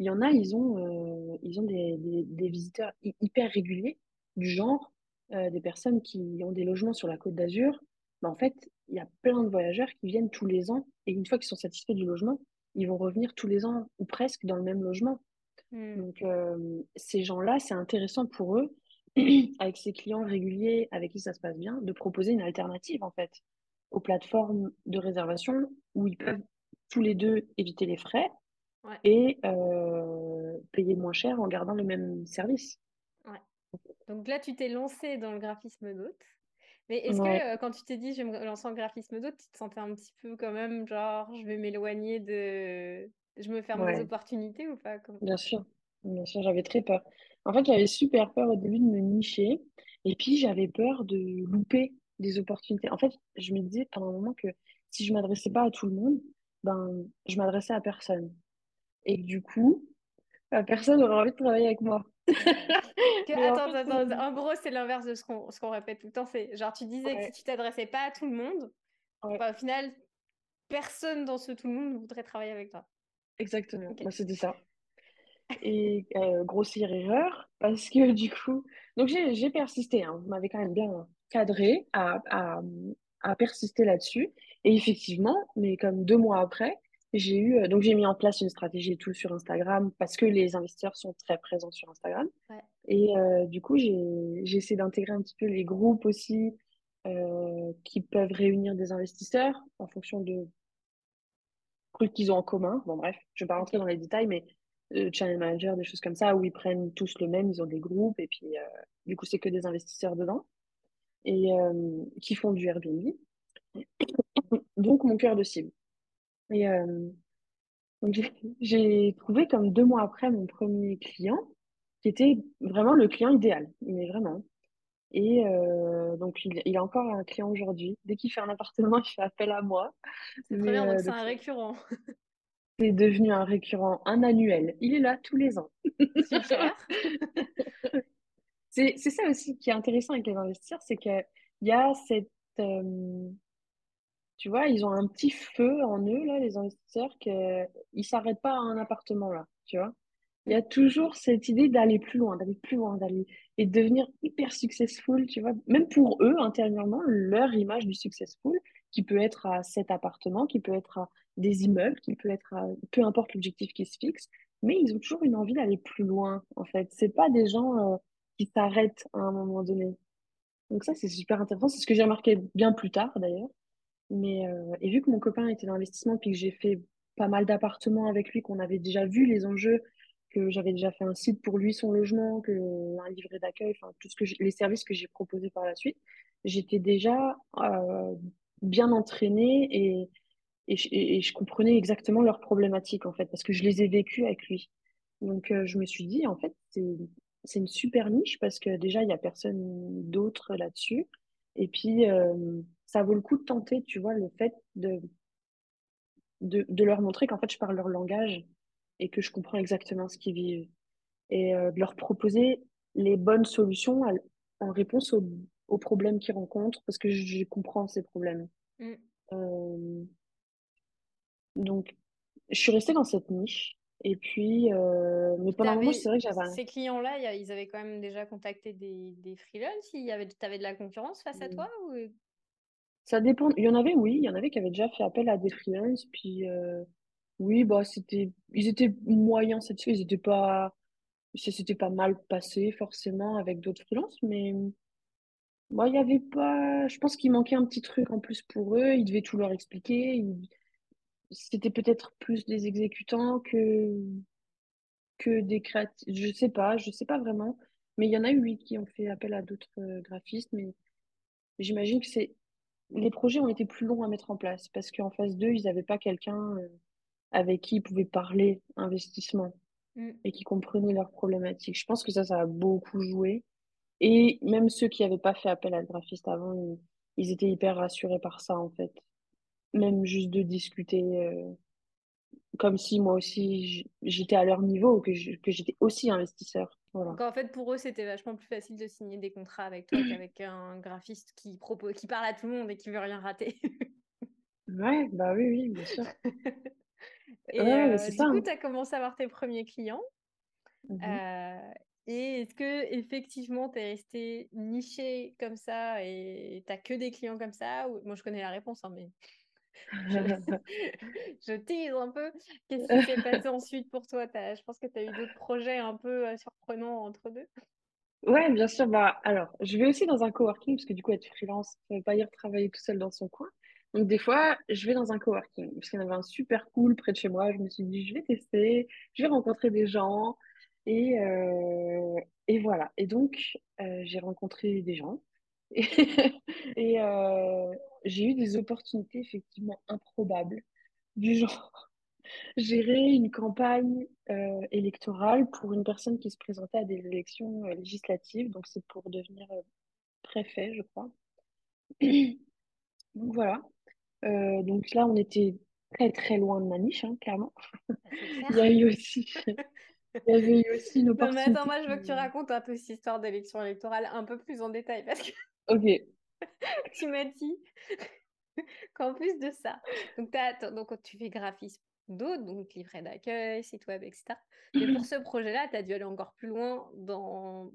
il y en a, ils ont, euh, ils ont des, des, visiteurs hyper réguliers, du genre euh, des personnes qui ont des logements sur la côte d'Azur. Ben, en fait, il y a plein de voyageurs qui viennent tous les ans et une fois qu'ils sont satisfaits du logement, ils vont revenir tous les ans ou presque dans le même logement. Hmm. Donc, euh, ces gens-là, c'est intéressant pour eux, avec ces clients réguliers avec qui ça se passe bien, de proposer une alternative en fait aux plateformes de réservation où ils peuvent tous les deux éviter les frais et euh, payer moins cher en gardant le même service. Ouais. Donc là, tu t'es lancé dans le graphisme d'hôte. Mais est-ce que euh, quand tu t'es dit je vais me lancer en graphisme d'hôte, tu te sentais un petit peu quand même genre je vais m'éloigner de. Je me ferme des opportunités ou pas Bien sûr, bien sûr, j'avais très peur. En fait, j'avais super peur au début de me nicher et puis j'avais peur de louper des opportunités. En fait, je me disais pendant un moment que si je m'adressais pas à tout le monde, ben je m'adressais à personne. Et du coup, personne n'aurait envie de travailler avec moi. attends, attends, en gros, c'est l'inverse de ce qu'on répète tout le temps. C'est genre, tu disais que si tu t'adressais pas à tout le monde, bah, au final, personne dans ce tout le monde voudrait travailler avec toi. Exactement, moi c'était ça. Et euh, grossière erreur, parce que du coup, donc j'ai persisté, hein. vous m'avez quand même bien cadré à, à, à persister là-dessus. Et effectivement, mais comme deux mois après, j'ai eu, euh, donc j'ai mis en place une stratégie et tout sur Instagram parce que les investisseurs sont très présents sur Instagram. Ouais. Et euh, du coup, j'ai, essayé d'intégrer un petit peu les groupes aussi euh, qui peuvent réunir des investisseurs en fonction de trucs qu'ils ont en commun. Bon, bref, je vais pas rentrer dans les détails, mais euh, channel manager, des choses comme ça, où ils prennent tous le même, ils ont des groupes, et puis du coup, c'est que des investisseurs dedans, et qui font du Airbnb. Donc, mon cœur de cible. Et euh, donc j'ai- trouvé comme deux mois après mon premier client, qui était vraiment le client idéal, mais vraiment. Et euh, donc, il, il a encore un client aujourd'hui. Dès qu'il fait un appartement, il fait appel à moi. C'est très bien, donc euh, c'est donc, un récurrent. c'est devenu un récurrent, un annuel. Il est là tous les ans. Super. C'est, c'est ça aussi qui est intéressant avec les investisseurs, c'est qu'il y a cette, euh, tu vois, ils ont un petit feu en eux, là, les investisseurs, que ils s'arrêtent pas à un appartement, là, tu vois. Il y a toujours cette idée d'aller plus loin, d'aller plus loin, d'aller et de devenir hyper successful, tu vois. Même pour eux, intérieurement, leur image du successful, qui peut être à cet appartement, qui peut être à des immeubles, qui peut être à peu importe l'objectif qui se fixe, mais ils ont toujours une envie d'aller plus loin, en fait. C'est pas des gens, euh, qui s'arrêtent à un moment donné. Donc ça, c'est super intéressant. C'est ce que j'ai remarqué bien plus tard, d'ailleurs. Mais euh, et vu que mon copain était dans l'investissement, puis que j'ai fait pas mal d'appartements avec lui, qu'on avait déjà vu les enjeux, que j'avais déjà fait un site pour lui, son logement, que un livret d'accueil, enfin tout ce que les services que j'ai proposés par la suite, j'étais déjà euh, bien entraînée et, et, je, et je comprenais exactement leurs problématiques en fait, parce que je les ai vécues avec lui. Donc euh, je me suis dit en fait c'est c'est une super niche parce que déjà il y a personne d'autre là-dessus. Et puis, euh, ça vaut le coup de tenter, tu vois, le fait de, de, de leur montrer qu'en fait, je parle leur langage et que je comprends exactement ce qu'ils vivent. Et euh, de leur proposer les bonnes solutions à- en réponse aux, aux problèmes qu'ils rencontrent parce que je, je comprends ces problèmes. Mm. Euh, donc, je suis restée dans cette niche. Et puis, euh, mais pendant un c'est vrai que j'avais Ces clients-là, ils avaient quand même déjà contacté des, des freelances. Avait, t'avais de la concurrence face à Mm. toi ou... Ça dépend. Il y en avait, oui, il y en avait qui avaient déjà fait appel à des freelances. Puis, euh, oui, bah, c'était, ils étaient moyens satisfaits. Ils étaient pas, ça s'était pas mal passé forcément avec d'autres freelances, mais moi, il y avait pas, je pense qu'il manquait un petit truc en plus pour eux. Ils devaient tout leur expliquer. C'était peut-être plus des exécutants que, que des créatifs. Je sais pas, je sais pas vraiment. Mais il y en a eu, oui, qui ont fait appel à d'autres euh, graphistes, mais j'imagine que c'est les projets ont été plus longs à mettre en place parce qu'en phase 2, ils n'avaient pas quelqu'un euh, avec qui ils pouvaient parler investissement Mm. et qui comprenait leurs problématiques. Je pense que ça, ça a beaucoup joué. Et même ceux qui n'avaient pas fait appel à le graphiste avant, ils, ils étaient hyper rassurés par ça, en fait. Même juste de discuter, euh, comme si moi aussi j'étais à leur niveau, que j'étais aussi investisseur. Voilà. Donc en fait, pour eux, c'était vachement plus facile de signer des contrats avec toi qu'avec un graphiste qui propose, qui parle à tout le monde et qui veut rien rater. Ouais, bah oui, oui, bien sûr. Et Ouais, euh, c'est du ça. coup, hein. tu as commencé à avoir tes premiers clients. Mhm. Euh, et est-ce que effectivement tu es resté niché comme ça et t'as que des clients comme ça ou... Moi, je connais la réponse, hein, mais je, tease un peu. Qu'est-ce qui s'est passé ensuite pour toi? Je pense que tu as eu d'autres projets un peu euh, surprenants entre deux. Ouais, bien sûr. Bah, alors, je vais aussi dans un coworking, parce que du coup, être freelance, ça veut pas dire travailler tout seul dans son coin. Donc, des fois, je vais dans un coworking, parce qu'il y en avait un super cool près de chez moi. Je me suis dit, je vais tester, je vais rencontrer des gens. Et, euh, et voilà. Et donc, euh, j'ai rencontré des gens. Et, et, euh, j'ai eu des opportunités effectivement improbables, du genre gérer une campagne euh, électorale pour une personne qui se présentait à des élections euh, législatives. Donc, c'est pour devenir préfet, je crois. Donc, voilà. Donc là, on était très, très loin de ma niche, hein, clairement. Ah, Il y a eu aussi, il y avait eu aussi une Non, mais opportunité. attends, moi, je veux que tu racontes un peu cette histoire d'élection électorale un peu plus en détail parce que Ok. tu m'as dit qu'en plus de ça, donc, donc tu fais graphisme d'autres, donc livret d'accueil, site web, etc. Mais pour ce projet-là, tu as dû aller encore plus loin dans,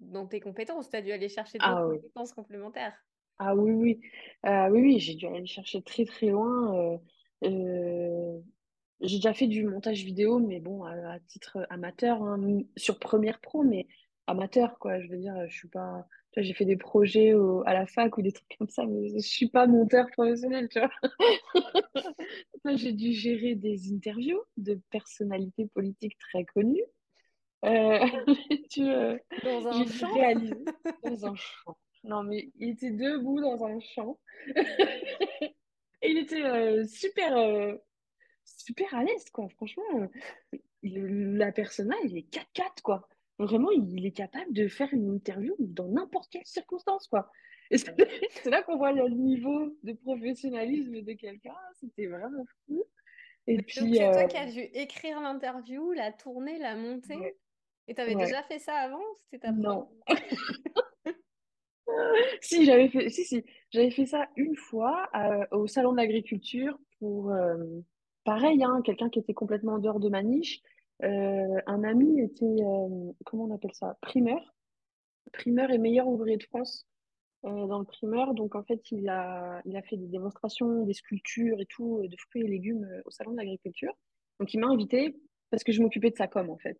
dans tes compétences, tu as dû aller chercher d'autres ah compétences complémentaires. Ah oui, oui, euh, oui, oui, j'ai dû aller chercher très très loin. Euh, euh, j'ai déjà fait du montage vidéo, mais bon, à, titre amateur, hein, sur Premiere Pro, mais amateur, quoi. Je veux dire, je suis pas. Tu vois, j'ai fait des projets à la fac ou des trucs comme ça, mais je suis pas monteur professionnel, tu vois. j'ai dû gérer des interviews de personnalités politiques très connues. Euh, euh, dans un champ. dans un champ. Non, mais il était debout dans un champ. Et il était euh, super, super à l'aise, quoi. Franchement, la personne là, il est 4-4, quoi. Vraiment, il est capable de faire une interview dans n'importe quelle circonstance, quoi. Et c'est là qu'on voit le niveau de professionnalisme de quelqu'un. C'était vraiment fou. Et puis, c'est toi qui as dû écrire l'interview, la tourner, la monter. Et tu avais déjà fait ça avant C'était ta Non. si, j'avais fait, si, si, j'avais fait ça une fois euh, au salon de l'agriculture pour, euh, pareil, hein, quelqu'un qui était complètement en dehors de ma niche. Euh, un ami était, comment on appelle ça, primeur. Primeur et meilleur ouvrier de France dans le primeur. Donc, en fait, il a, il a fait des démonstrations, des sculptures et tout, de fruits et légumes au salon de l'agriculture. Donc, il m'a invité parce que je m'occupais de sa com, en fait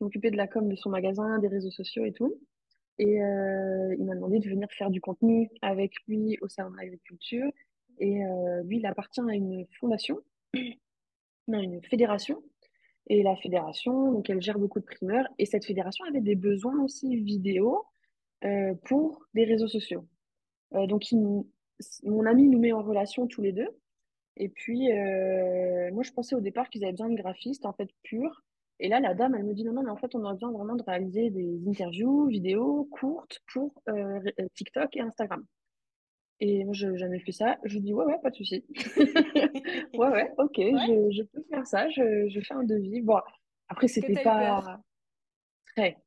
m'occuper de la com de son magasin, des réseaux sociaux et tout. Et euh, il m'a demandé de venir faire du contenu avec lui au salon de l'agriculture. Et euh, lui, il appartient à une fondation, non, une fédération. Et la fédération, donc elle gère beaucoup de primeurs. Et cette fédération avait des besoins aussi vidéo euh, pour des réseaux sociaux. donc mon ami nous met en relation tous les deux. Et puis, moi, je pensais au départ qu'ils avaient besoin de graphistes, en fait, purs. Et là, la dame, elle me dit non, non, mais en fait, on a besoin vraiment de réaliser des interviews, vidéos courtes pour euh, euh, TikTok et Instagram. Et moi, je n'ai jamais fait ça. Je dis ouais, ouais, pas de souci. ouais, ouais, ok, Je, je, peux faire ça. Je, je fais un devis. Bon, après, c'était pas très,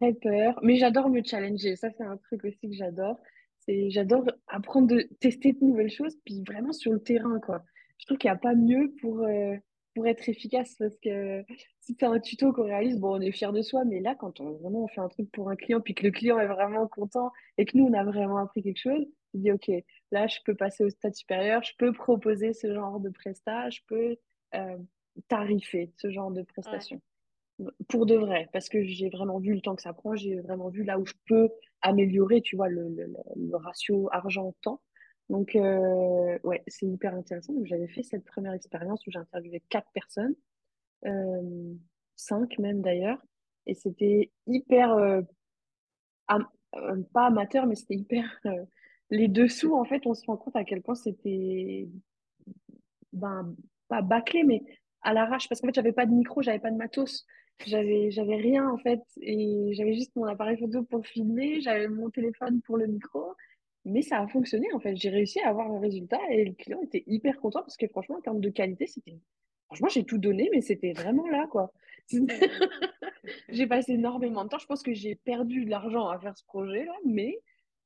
très peur. Mais j'adore me challenger. Ça, c'est un truc aussi que j'adore. C'est j'adore apprendre de tester de nouvelles choses, puis vraiment sur le terrain, quoi. Je trouve qu'il n'y a pas mieux pour. Euh, pour être efficace parce que si c'est un tuto qu'on réalise, bon, on est fier de soi, mais là, quand on vraiment on fait un truc pour un client, puis que le client est vraiment content et que nous, on a vraiment appris quelque chose, il dit, OK, là, je peux passer au stade supérieur, je peux proposer ce genre de prestat, je peux euh, tarifer ce genre de prestation. Pour de vrai, parce que j'ai vraiment vu le temps que ça prend, j'ai vraiment vu là où je peux améliorer, tu vois, le, le, le ratio argent-temps. Donc, euh, ouais, c'est hyper intéressant. j'avais fait cette première expérience où j'ai interviewé quatre personnes, euh, cinq même d'ailleurs, et c'était hyper, euh, pas amateur, mais c'était hyper. les dessous, en fait, on se rend compte à quel point c'était, ben, pas bâclé, mais à l'arrache, parce qu'en fait, j'avais pas de micro, j'avais pas de matos. J'avais, j'avais rien en fait, et j'avais juste mon appareil photo pour filmer, j'avais mon téléphone pour le micro, mais ça a fonctionné en fait. J'ai réussi à avoir le résultat et le client était hyper content parce que franchement, en termes de qualité, c'était. Franchement, j'ai tout donné, mais c'était vraiment là, quoi. j'ai passé énormément de temps. Je pense que j'ai perdu de l'argent à faire ce projet-là, mais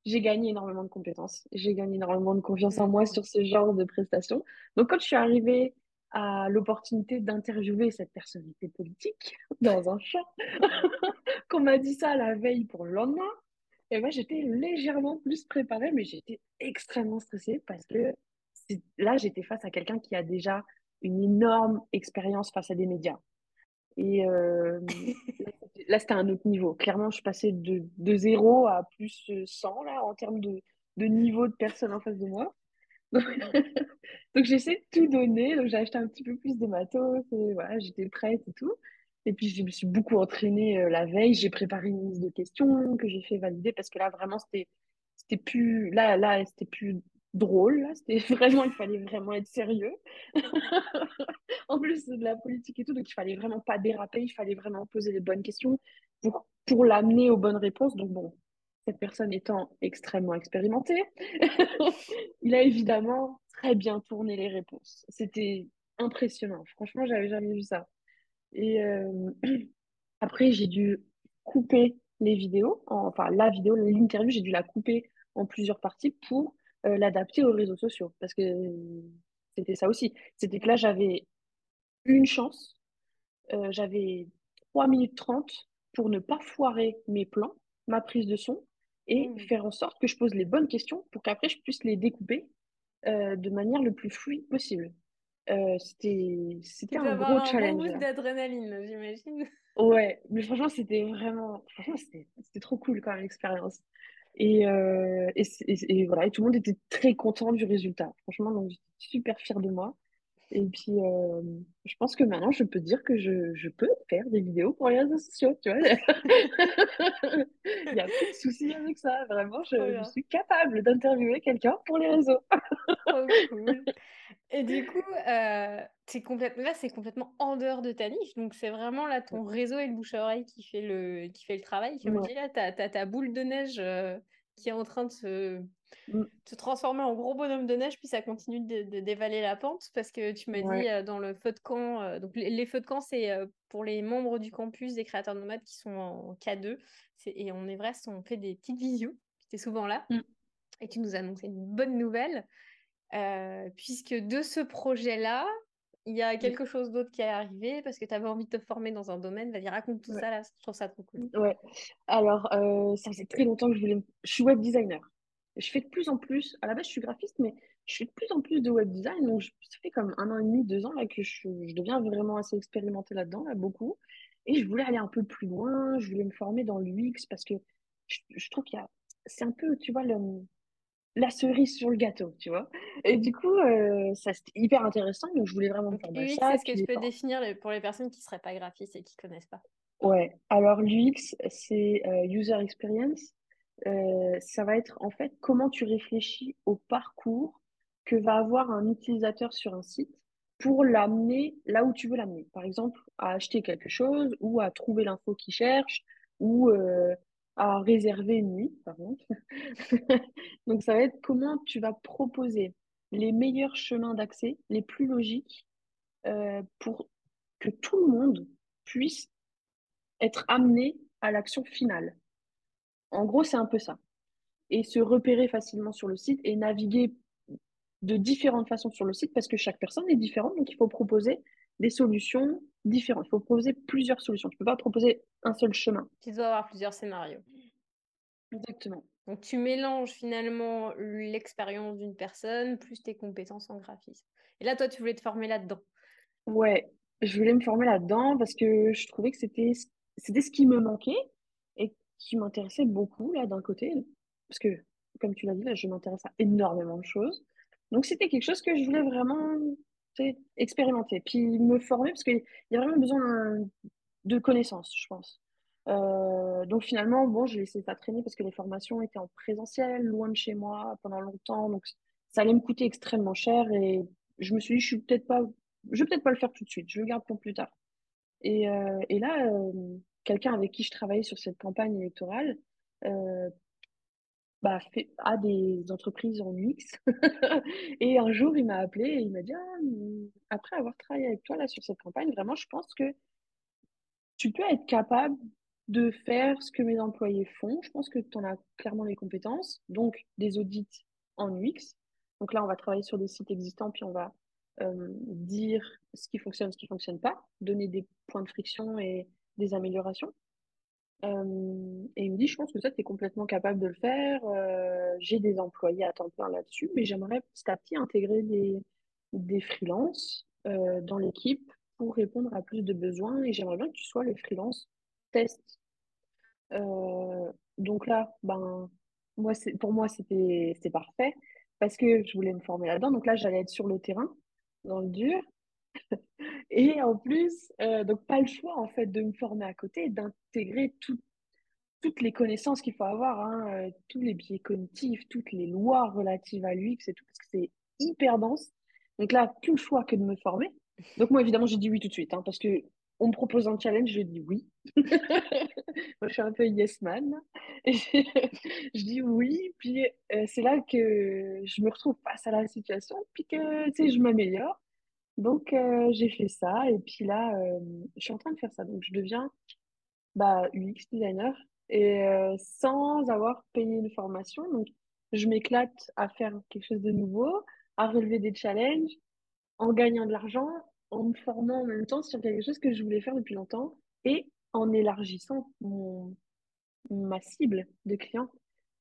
j'ai gagné énormément de compétences. J'ai gagné énormément de confiance en moi sur ce genre de prestations. Donc, quand je suis arrivée à l'opportunité d'interviewer cette personnalité politique dans un champ, qu'on m'a dit ça la veille pour le lendemain, et moi, j'étais légèrement plus préparée, mais j'étais extrêmement stressée parce que là, j'étais face à quelqu'un qui a déjà une énorme expérience face à des médias. Et euh, là, c'était un autre niveau. Clairement, je passais de, de 0 à plus 100 là, en termes de, de niveau de personnes en face de moi. Donc, j'essaie de tout donner. Donc, j'ai acheté un petit peu plus de matos. Et voilà, j'étais prête et tout. Et puis, je me suis beaucoup entraînée euh, la veille. J'ai préparé une liste de questions que j'ai fait valider parce que là, vraiment, c'était, plus, là, là, c'était plus drôle. C'était vraiment, il fallait vraiment être sérieux. en plus de la politique et tout, donc il fallait vraiment pas déraper. Il fallait vraiment poser les bonnes questions pour, pour l'amener aux bonnes réponses. Donc, bon, cette personne étant extrêmement expérimentée, il a évidemment très bien tourné les réponses. C'était impressionnant. Franchement, j'avais jamais vu ça. Et euh, après, j'ai dû couper les vidéos, enfin la vidéo, l'interview, j'ai dû la couper en plusieurs parties pour l'adapter aux réseaux sociaux. Parce que c'était ça aussi. C'était que là, j'avais une chance. j'avais 3 minutes 30 pour ne pas foirer mes plans, ma prise de son, et Mmh. faire en sorte que je pose les bonnes questions pour qu'après je puisse les découper euh, de manière le plus fluide possible. Euh, c'était, un avoir gros un bon challenge. boost là. d'adrénaline, j'imagine. Ouais, mais franchement, c'était vraiment, franchement, c'était, trop cool comme expérience. Et, euh, et, c'est- et, et voilà, et tout le monde était très content du résultat. Franchement, donc j'étais super fière de moi. Et puis, euh, je pense que maintenant, je peux dire que je, je peux faire des vidéos pour les réseaux sociaux, tu vois. Il n'y a plus de souci avec ça. Vraiment, je, suis capable d'interviewer quelqu'un pour les réseaux. cool. Et du coup, euh, complètement, là, c'est complètement en dehors de ta niche. Donc, c'est vraiment là ton réseau et le bouche à oreille qui fait le, qui fait le travail. Là, t'as, t'as ta boule de neige euh, qui est en train de se, Mm. se transformer en gros bonhomme de neige, puis ça continue de, de- dévaler la pente. Parce que tu m'as dit euh, dans le feu de camp, euh, donc les, les feux de camp, c'est euh, pour les membres du campus des créateurs nomades qui sont en K2. C'est- et en Everest, on fait des petites visios. Tu es souvent là. Mm. Et tu nous annoncé une bonne nouvelle. Puisque de ce projet-là, il y a quelque chose d'autre qui est arrivé parce que tu avais envie de te former dans un domaine. Vas-y, raconte tout Ouais. ça là, je trouve ça trop cool. Ouais. Alors, euh, ça faisait très longtemps que je voulais. Je suis web designer. Je fais de plus en plus. À la base, je suis graphiste, mais je fais de plus en plus de web design. Donc, je- ça fait comme un an et demi, deux ans là que je, je deviens vraiment assez expérimentée là-dedans, là, beaucoup. Et je voulais aller un peu plus loin. Je voulais me former dans l'UX parce que je, je trouve qu'il y a. C'est un peu, tu vois, le, la cerise sur le gâteau, tu vois. Et du coup, euh, ça c'était hyper intéressant. Donc, je voulais vraiment me former UX, ça. est-ce que tu peux définir pour les personnes qui ne seraient pas graphistes et qui ne connaissent pas? Ouais, alors l'UX, c'est euh, User Experience. Euh, ça va être en fait comment tu réfléchis au parcours que va avoir un utilisateur sur un site pour l'amener là où tu veux l'amener. Par exemple, à acheter quelque chose ou à trouver l'info qu'il cherche ou euh, à réserver une nuit, par exemple. Donc ça va être comment tu vas proposer les meilleurs chemins d'accès, les plus logiques, euh, pour que tout le monde puisse être amené à l'action finale. En gros, c'est un peu ça. Et se repérer facilement sur le site et naviguer de différentes façons sur le site parce que chaque personne est différente, donc il faut proposer des solutions différentes. Il faut proposer plusieurs solutions. Tu ne peux pas proposer un seul chemin. Tu dois avoir plusieurs scénarios. Exactement. Donc, tu mélanges finalement l'expérience d'une personne plus tes compétences en graphisme. Et là, toi, tu voulais te former là-dedans. Ouais, je voulais me former là-dedans parce que je trouvais que c'était c'était ce qui me manquait et qui m'intéressait beaucoup là d'un côté parce que comme tu l'as dit je m'intéresse à énormément de choses. Donc c'était quelque chose que je voulais vraiment expérimenter puis me former parce qu'il y a vraiment besoin de connaissances, je pense. Euh, donc finalement, bon, j'ai laissé ça traîner parce que les formations étaient en présentiel, loin de chez moi pendant longtemps, donc ça allait me coûter extrêmement cher et je me suis dit, je suis peut-être pas je vais peut-être pas le faire tout de suite, je le garde pour plus tard. Et, euh, et là, euh, quelqu'un avec qui je travaillais sur cette campagne électorale euh, bah, a des entreprises en UX. Et un jour, il m'a appelé et il m'a dit, ah, après avoir travaillé avec toi là sur cette campagne, vraiment, je pense que tu peux être capable de faire ce que mes employés font. Je pense que tu en as clairement les compétences. Donc, des audits en UX. Donc là, on va travailler sur des sites existants, puis on va euh, dire ce qui fonctionne, ce qui fonctionne pas, donner des points de friction et des améliorations. Euh, et il me dit, je pense que ça, tu es complètement capable de le faire. Euh, j'ai des employés à temps plein là-dessus, mais j'aimerais petit à petit intégrer des, des freelances euh, dans l'équipe pour répondre à plus de besoins. Et j'aimerais bien que tu sois le freelance test. Donc là, ben, moi, pour moi, c'était parfait parce que je voulais me former là-dedans. Donc là, j'allais être sur le terrain, dans le dur. Et en plus, euh, donc pas le choix en fait de me former à côté, d'intégrer tout- toutes les connaissances qu'il faut avoir, hein, euh, tous les biais cognitifs, toutes les lois relatives à l'UX et tout, parce que c'est hyper dense. Donc là, plus le choix que de me former. Donc moi, évidemment, j'ai dit oui tout de suite, hein, parce que on me propose un challenge, je dis oui. Moi, je suis un peu yes man. Je dis oui, puis euh, c'est là que je me retrouve face à la situation, puis que je m'améliore. Donc, euh, j'ai fait ça et puis là, euh, je suis en train de faire ça. Donc, je deviens bah, UX designer et euh, sans avoir payé une formation. Donc, je m'éclate à faire quelque chose de nouveau, à relever des challenges, en gagnant de l'argent, en me formant en même temps sur quelque chose que je voulais faire depuis longtemps et en élargissant mon, ma cible de clients.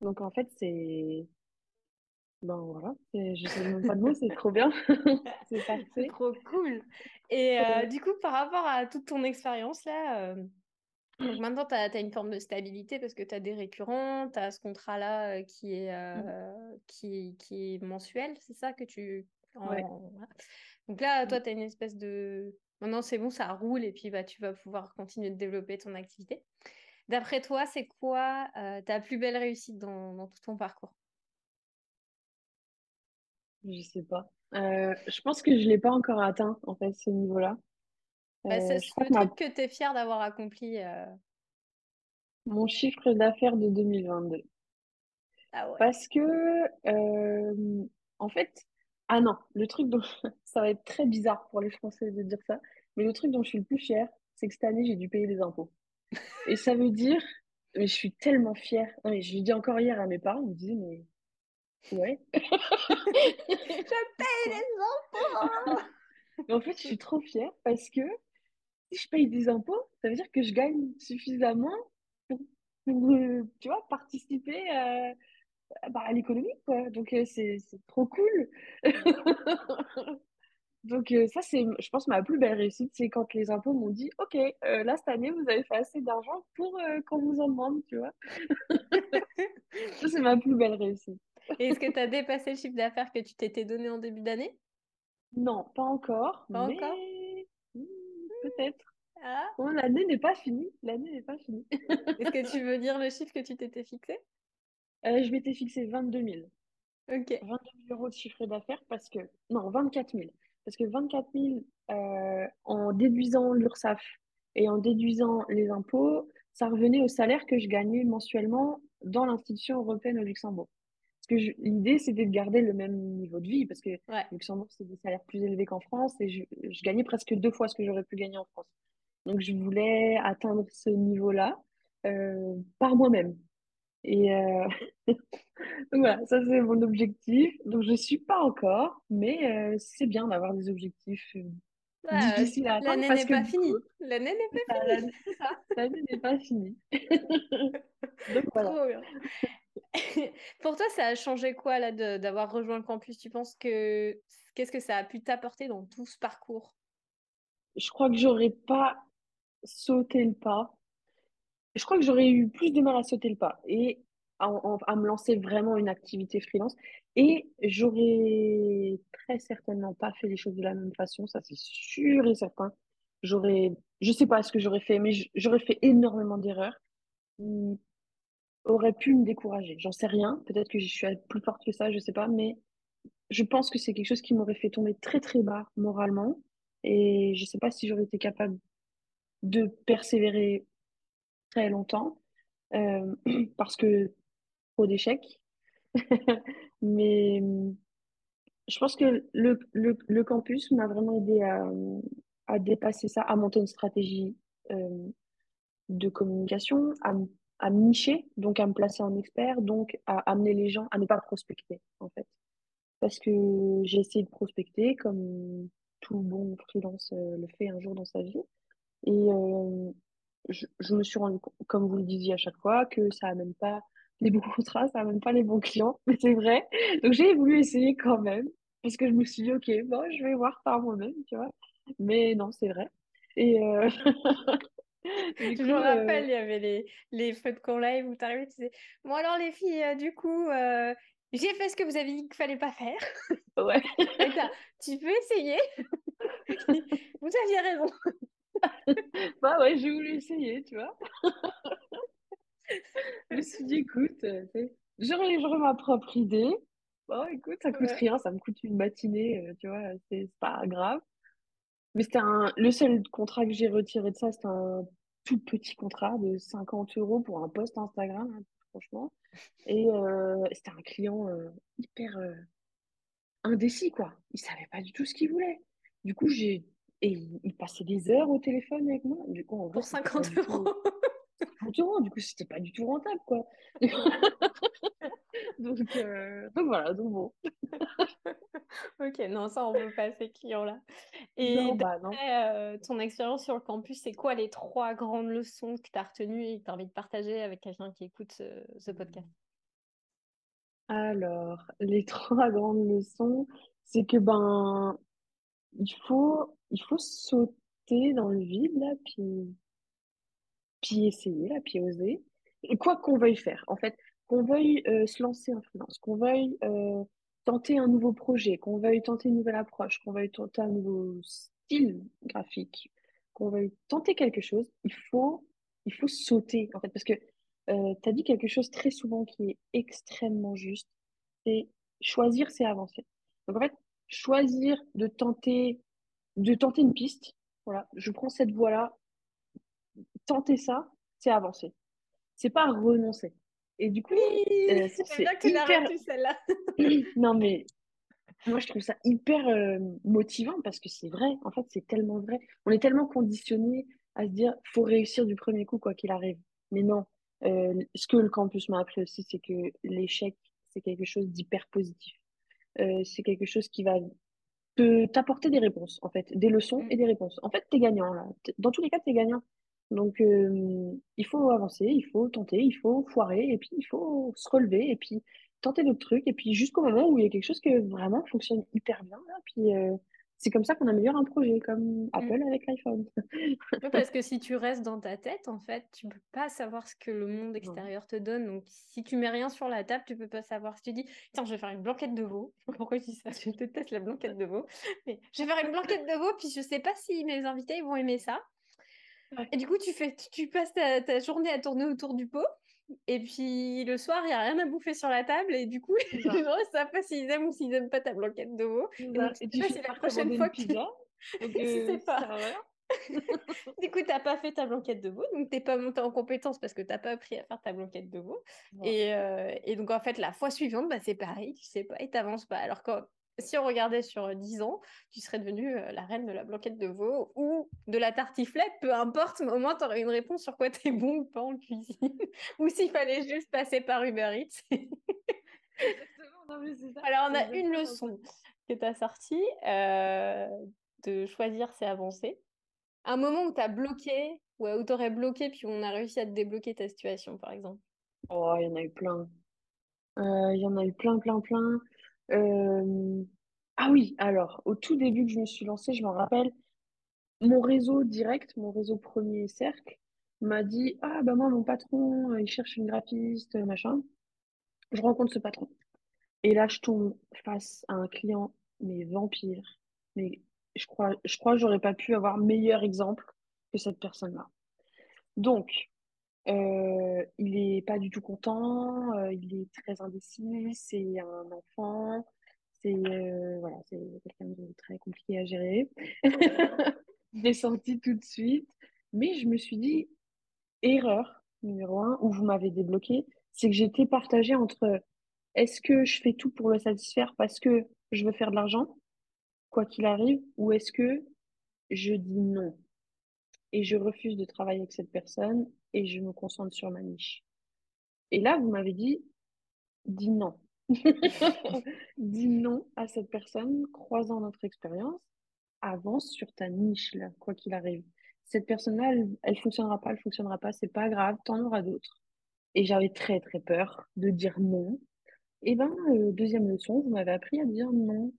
Donc en fait, c'est ben voilà, je sais même pas de mots, c'est trop bien. c'est parfait. trop cool. Et euh, du coup, par rapport à toute ton expérience là, euh, donc maintenant tu as, une forme de stabilité parce que tu as des récurrents, tu as ce contrat-là euh, qui, est, mmh. qui, qui, est mensuel, c'est ça que tu. Donc là, toi, mmh. tu as une espèce de. Maintenant, c'est bon, ça roule et puis bah, tu vas pouvoir continuer de développer ton activité. D'après toi, c'est quoi ta plus belle réussite dans, dans tout ton parcours? Je sais pas. Euh, je pense que je l'ai pas encore atteint, en fait, ce niveau-là. Bah, c'est euh, le truc que tu es fier d'avoir accompli. Euh. Mon chiffre d'affaires de 2022. Ah ouais. Parce que, en fait, ah non, le truc dont ça va être très bizarre pour les Français de dire ça, mais le truc dont je suis le plus fière, c'est que cette année, j'ai dû payer les impôts. Et ça veut dire, mais je suis tellement fière. je l'ai dit encore hier à mes parents, ils me disaient, mais Ouais. je paye les impôts. en fait, je suis trop fière parce que si je paye des impôts, ça veut dire que je gagne suffisamment pour, euh, tu vois, participer à, bah, à l'économie, quoi. Donc, euh, c'est trop cool. Donc, euh, ça, c'est, je pense, ma plus belle réussite, c'est quand les impôts m'ont dit Ok, là, cette année, vous avez fait assez d'argent pour qu'on vous en demande, tu vois. ça, c'est ma plus belle réussite. Est-ce que tu as dépassé le chiffre d'affaires que tu t'étais donné en début d'année? Non, pas encore. Pas encore? hmm, Peut-être. Ah. l'année n'est pas finie. L'année n'est pas finie. Est-ce que tu veux dire le chiffre que tu t'étais fixé? Euh, Je m'étais fixé 22 000. Ok. 22 000 euros de chiffre d'affaires parce que. Non, 24 000. Parce que 24 000 euh, en déduisant l'URSSAF et en déduisant les impôts, ça revenait au salaire que je gagnais mensuellement dans l'institution européenne au Luxembourg. Parce que l'idée, c'était de garder le même niveau de vie, parce que Luxembourg, c'est des salaires plus élevés qu'en France, et je, gagnais presque deux fois ce que j'aurais pu gagner en France. Donc, je voulais atteindre ce niveau-là euh, par moi-même. Et euh, voilà, ça, c'est mon objectif. Donc, je ne suis pas encore, mais euh, c'est bien d'avoir des objectifs difficiles à atteindre. L'année n'est pas finie. L'année n'est pas finie. L'année n'est pas finie. Donc, voilà. Pour toi, ça a changé quoi là d'avoir rejoint le campus? Tu penses que qu'est-ce que ça a pu t'apporter dans tout ce parcours? Je crois que j'aurais pas sauté le pas. Je crois que j'aurais eu plus de mal à sauter le pas et à, me lancer vraiment une activité freelance. Et j'aurais très certainement pas fait les choses de la même façon, ça c'est sûr et certain. J'aurais, je sais pas ce que j'aurais fait, mais j'aurais fait énormément d'erreurs aurait pu me décourager. J'en sais rien. Peut-être que je suis plus forte que ça, je sais pas. Mais je pense que c'est quelque chose qui m'aurait fait tomber très très bas moralement. Et je sais pas si j'aurais été capable de persévérer très longtemps euh, parce que trop d'échecs. mais je pense que le, le, le campus m'a vraiment aidé à, à, dépasser ça, à monter une stratégie euh, de communication, à me à me nicher, donc à me placer en expert, donc à amener les gens à ne pas prospecter, en fait. Parce que j'ai essayé de prospecter comme tout bon freelance euh, le fait un jour dans sa vie. Et euh, je, me suis rendu compte, comme vous le disiez à chaque fois, que ça amène pas les bons contrats, ça amène pas les bons clients, mais c'est vrai. Donc j'ai voulu essayer quand même, parce que je me suis dit, ok, bon, je vais voir par moi-même, tu vois. Mais non, c'est vrai. Et, euh... je me rappelle, il y avait les, les feux de camp live où tu arrivais, tu disais Bon, alors les filles, euh, du coup, euh, j'ai fait ce que vous avez dit qu'il fallait pas faire. Ouais. tu peux essayer Vous aviez raison. bah ouais, j'ai voulu essayer, tu vois. je me suis dit Écoute, euh, j'aurais ma propre idée. Bon, écoute, ça coûte rien, ça me coûte une matinée, tu vois, c'est pas grave. Mais c'était un... le seul contrat que j'ai retiré de ça, c'était un tout petit contrat de 50 euros pour un post Instagram, hein, franchement. Et euh, c'était un client euh, hyper euh, indécis, quoi. Il savait pas du tout ce qu'il voulait. Du coup, j'ai. Et il passait des heures au téléphone avec moi. Du coup, pour 50 euros. 50 euros, du coup, c'était pas du tout rentable, quoi. donc, donc voilà, donc bon. ok, non, ça, on veut pas ces clients-là. Et bah, ton expérience sur le campus, c'est quoi les trois grandes leçons que tu as retenues et que tu as envie de partager avec quelqu'un qui écoute ce podcast? Alors, les trois grandes leçons, c'est que ben, il faut, il faut sauter dans le vide, là, puis, puis essayer, là, puis oser. Et quoi qu'on veuille faire, en fait, qu'on veuille euh, se lancer en freelance, qu'on veuille euh, tenter un nouveau projet, qu'on veuille tenter une nouvelle approche, qu'on veuille tenter un nouveau style graphique, qu'on veuille tenter quelque chose, il faut, il faut sauter, en fait, parce que euh, tu as dit quelque chose très souvent qui est extrêmement juste, c'est choisir, c'est avancer. Donc en fait, choisir de tenter, de tenter une piste, voilà, je prends cette voie-là, tenter ça, c'est avancer. C'est pas renoncer. Et du coup, euh, c'est bien que hyper... celle-là. non mais moi je trouve ça hyper euh, motivant parce que c'est vrai, en fait c'est tellement vrai. On est tellement conditionné à se dire faut réussir du premier coup quoi qu'il arrive. Mais non, euh, ce que le campus m'a appris aussi, c'est que l'échec, c'est quelque chose d'hyper positif. C'est quelque chose qui va te t'apporter des réponses, en fait, des leçons mm. et des réponses. En fait, tu es gagnant, là. Dans tous les cas, tu es gagnant. Donc, euh, il faut avancer, il faut tenter, il faut foirer, et puis il faut se relever, et puis tenter d'autres trucs, et puis jusqu'au moment où il y a quelque chose qui vraiment fonctionne hyper bien, là, puis c'est comme ça qu'on améliore un projet, comme Apple mm. avec l'iPhone. parce que si tu restes dans ta tête, en fait, tu peux pas savoir ce que le monde extérieur te donne. Donc, si tu mets rien sur la table, tu peux pas savoir. Si tu dis, tiens, je vais faire une blanquette de veau. Pourquoi je dis ça? Je déteste la blanquette de veau. Mais je vais faire une blanquette de veau, puis je sais pas si mes invités vont aimer ça. Et du coup, tu, fais, tu passes ta, ta journée à tourner autour du pot. Et puis le soir, il n'y a rien à bouffer sur la table. Et du coup, les gens ne savent pas s'ils aiment ou s'ils n'aiment pas ta blanquette de veau. Et, tu sais la prochaine fois que tu. sais pas. du coup, tu n'as pas fait ta blanquette de veau, donc tu n'es pas monté en compétence parce que tu n'as pas appris à faire ta blanquette de veau. Et, euh, et, donc, en fait, la fois suivante, bah, c'est pareil, tu sais pas et tu n'avances pas. Alors, quand, si on regardait sur 10 ans, tu serais devenue euh, la reine de la blanquette de veau ou de la tartiflette, peu importe, mais au moins tu aurais une réponse sur quoi tu es bon ou pas en cuisine. ou s'il fallait juste passer par Uber Eats. Alors, on a une leçon que tu as sortie euh, de choisir, c'est avancer. Un moment où tu as bloqué, ou où tu aurais bloqué, puis on a réussi à te débloquer ta situation, par exemple. Oh, il y en a eu plein. Euh, il y en a eu plein, plein, plein. Euh, Ah oui, alors, au tout début que je me suis lancée, je m'en rappelle, mon réseau direct, mon réseau premier cercle, m'a dit, ah bah moi, mon patron, euh, il cherche une graphiste, machin. Je rencontre ce patron. Et là, je tombe face à un client, mais vampire. Mais je crois, je crois j'aurais pas pu avoir meilleur exemple que cette personne-là. Donc, euh, il est pas du tout content, euh, il est très indécis, c'est un enfant, c'est euh, voilà, c'est quelqu'un de très compliqué à gérer. J'ai senti tout de suite, mais je me suis dit, erreur numéro un, où vous m'avez débloqué, c'est que j'étais partagée entre est-ce que je fais tout pour le satisfaire parce que je veux faire de l'argent, quoi qu'il arrive, ou est-ce que je dis non? Et je refuse de travailler avec cette personne et je me concentre sur ma niche. Et là, vous m'avez dit, dis non. dis non à cette personne, croisant notre expérience, avance sur ta niche, là, quoi qu'il arrive. Cette personne-là, elle, ne fonctionnera pas, elle fonctionnera pas, c'est pas grave, t'en auras d'autres. Et j'avais très, très peur de dire non. Et ben, euh, deuxième leçon, vous m'avez appris à dire non,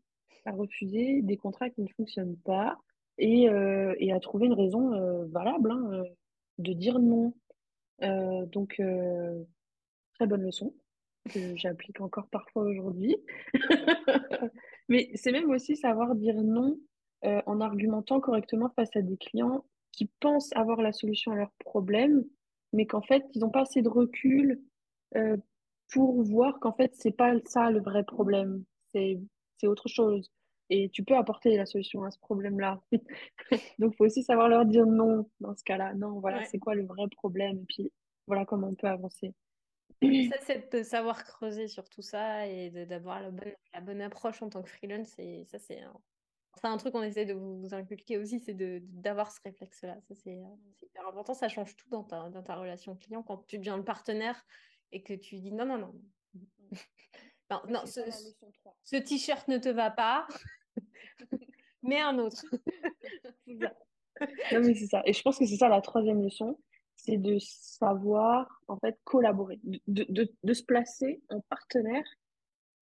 à refuser des contrats qui ne fonctionnent pas et, euh, et à trouver une raison euh, valable hein, de dire non. Euh, donc, euh, très bonne leçon que j'applique encore parfois aujourd'hui. Mais c'est même aussi savoir dire non euh, en argumentant correctement face à des clients qui pensent avoir la solution à leurs problèmes, mais qu'en fait, ils n'ont pas assez de recul pour voir qu'en fait, c'est pas ça le vrai problème. C'est autre chose. Et tu peux apporter la solution à ce problème-là. Donc, il faut aussi savoir leur dire non dans ce cas-là. Non, voilà, c'est quoi le vrai problème? Et puis, voilà comment on peut avancer. ça, c'est de savoir creuser sur tout ça et d'avoir la bonne, la bonne approche en tant que freelance. Et ça, c'est un, un truc qu'on essaie de vous, inculquer aussi, c'est d'avoir ce réflexe-là. Ça, c'est hyper important. Ça change tout dans ta, dans ta relation client quand tu deviens le partenaire et que tu dis non, non, non, non, non ce, ce t-shirt ne te va pas, mais un autre. Non, mais c'est ça. Et je pense que c'est ça la troisième leçon, c'est de savoir, en fait, collaborer, de, de, de se placer en partenaire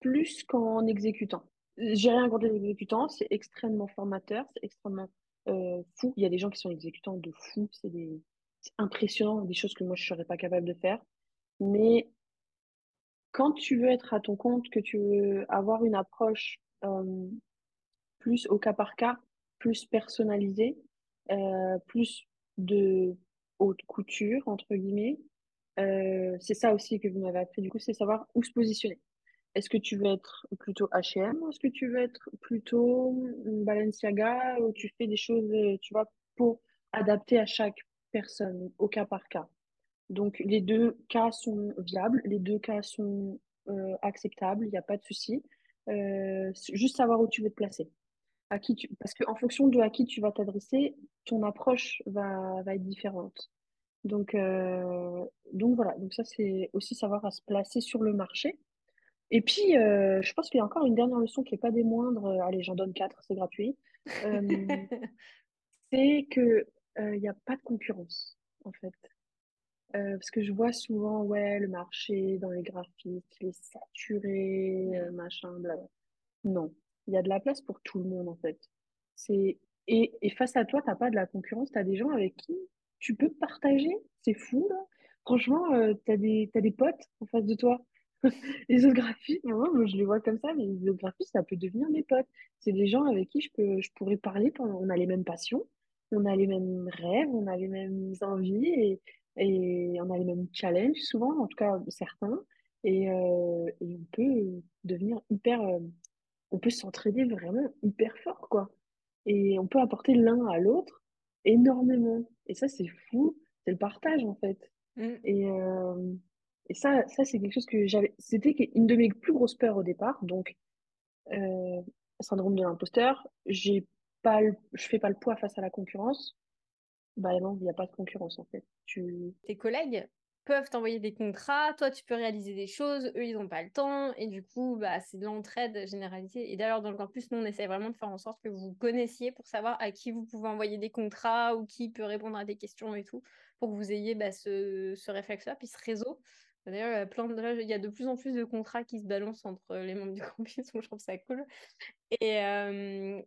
plus qu'en exécutant. J'ai rien contre les exécutants, c'est extrêmement formateur, c'est extrêmement euh, fou. Il y a des gens qui sont exécutants de fou, c'est des... impressionnant, des choses que moi je serais pas capable de faire. Mais quand tu veux être à ton compte, que tu veux avoir une approche euh, plus au cas par cas, plus personnalisée, euh, plus de haute couture, entre guillemets, c'est ça aussi que vous m'avez appris du coup, c'est savoir où se positionner. Est-ce que tu veux être plutôt H&M ou est-ce que tu veux être plutôt Balenciaga ou tu fais des choses, euh, tu vois, pour adapter à chaque personne, au cas par cas? Donc, les deux cas sont viables, les deux cas sont euh, acceptables, il n'y a pas de souci. Euh, juste savoir où tu veux te placer. À qui tu... Parce qu'en fonction de à qui tu vas t'adresser, ton approche va, va être différente. Donc, donc voilà, donc ça c'est aussi savoir à se placer sur le marché. Et puis, euh, je pense qu'il y a encore une dernière leçon qui n'est pas des moindres. Euh, allez, j'en donne quatre, c'est gratuit. Euh, c'est qu'il n'y a pas de concurrence, en fait. parce que je vois souvent, ouais, le marché dans les graphistes, il est saturé, machin, blablabla. Non, il y a de la place pour tout le monde, en fait. C'est... Et, et face à toi, tu n'as pas de la concurrence, tu as des gens avec qui tu peux partager. C'est fou, là. Franchement, tu as des, t'as des potes en face de toi les autres graphistes, moi, je les vois comme ça, mais les autres graphistes, ça peut devenir mes potes. C'est des gens avec qui je peux, je pourrais parler on a les mêmes passions, on a les mêmes rêves, on a les mêmes envies et, et on a les mêmes challenges souvent, en tout cas certains. Et, euh, et on peut devenir hyper, euh, on peut s'entraider vraiment hyper fort, quoi. Et on peut apporter l'un à l'autre énormément. Et ça, c'est fou. C'est le partage, en fait. Mm. Et, euh, et ça, ça c'est quelque chose que j'avais. C'était une de mes plus grosses peurs au départ. Donc, euh, syndrome de l'imposteur. J'ai pas je fais pas le poids face à la concurrence. Bah non, il n'y a pas de concurrence en fait. Tu... Tes collègues? Peuvent t'envoyer des contrats, toi tu peux réaliser des choses, eux ils n'ont pas le temps, et du coup bah, c'est de l'entraide généralisée. Et d'ailleurs dans le campus, nous on essaie vraiment de faire en sorte que vous connaissiez pour savoir à qui vous pouvez envoyer des contrats ou qui peut répondre à des questions et tout, pour que vous ayez bah, ce, réflexe-là, puis ce réseau. D'ailleurs, il y a de plus en plus de contrats qui se balancent entre les membres du campus, donc je trouve ça cool. Et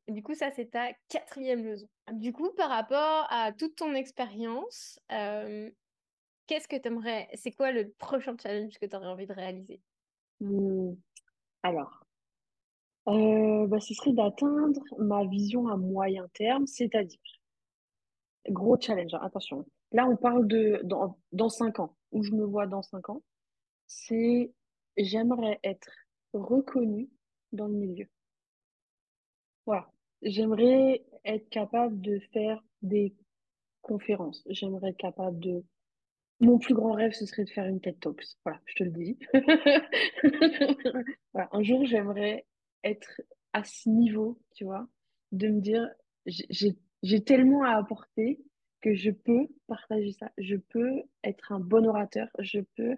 du coup, ça, c'est ta quatrième leçon. Du coup, par rapport à toute ton expérience, qu'est-ce que tu aimerais, c'est quoi le prochain challenge que tu aurais envie de réaliser? Mmh. Alors, euh, bah, ce serait d'atteindre ma vision à moyen terme, c'est-à-dire, gros challenge, hein, attention. Là, on parle de dans, dans ans où je me vois dans cinq ans, c'est j'aimerais être reconnue dans le milieu. Voilà. J'aimerais être capable de faire des conférences. J'aimerais être capable de... Mon plus grand rêve, ce serait de faire une TED Talks. Voilà, je te le dis. Un jour, j'aimerais être à ce niveau, tu vois, de me dire, j'ai tellement à apporter que je peux partager ça, je peux être un bon orateur, je peux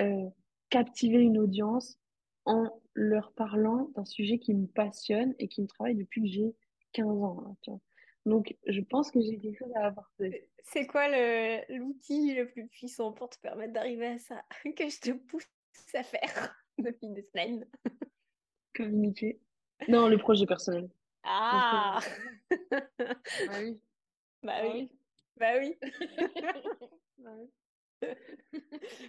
euh, captiver une audience en leur parlant d'un sujet qui me passionne et qui me travaille depuis que j'ai 15 ans. Hein, Donc, je pense que j'ai quelque chose à apporter. C'est quoi l'outil le, plus puissant pour te permettre d'arriver à ça que je te pousse à faire depuis des semaines? Communiquer. Non, le projet personnel. Ah Bah oui. Bah oui. Bah oui.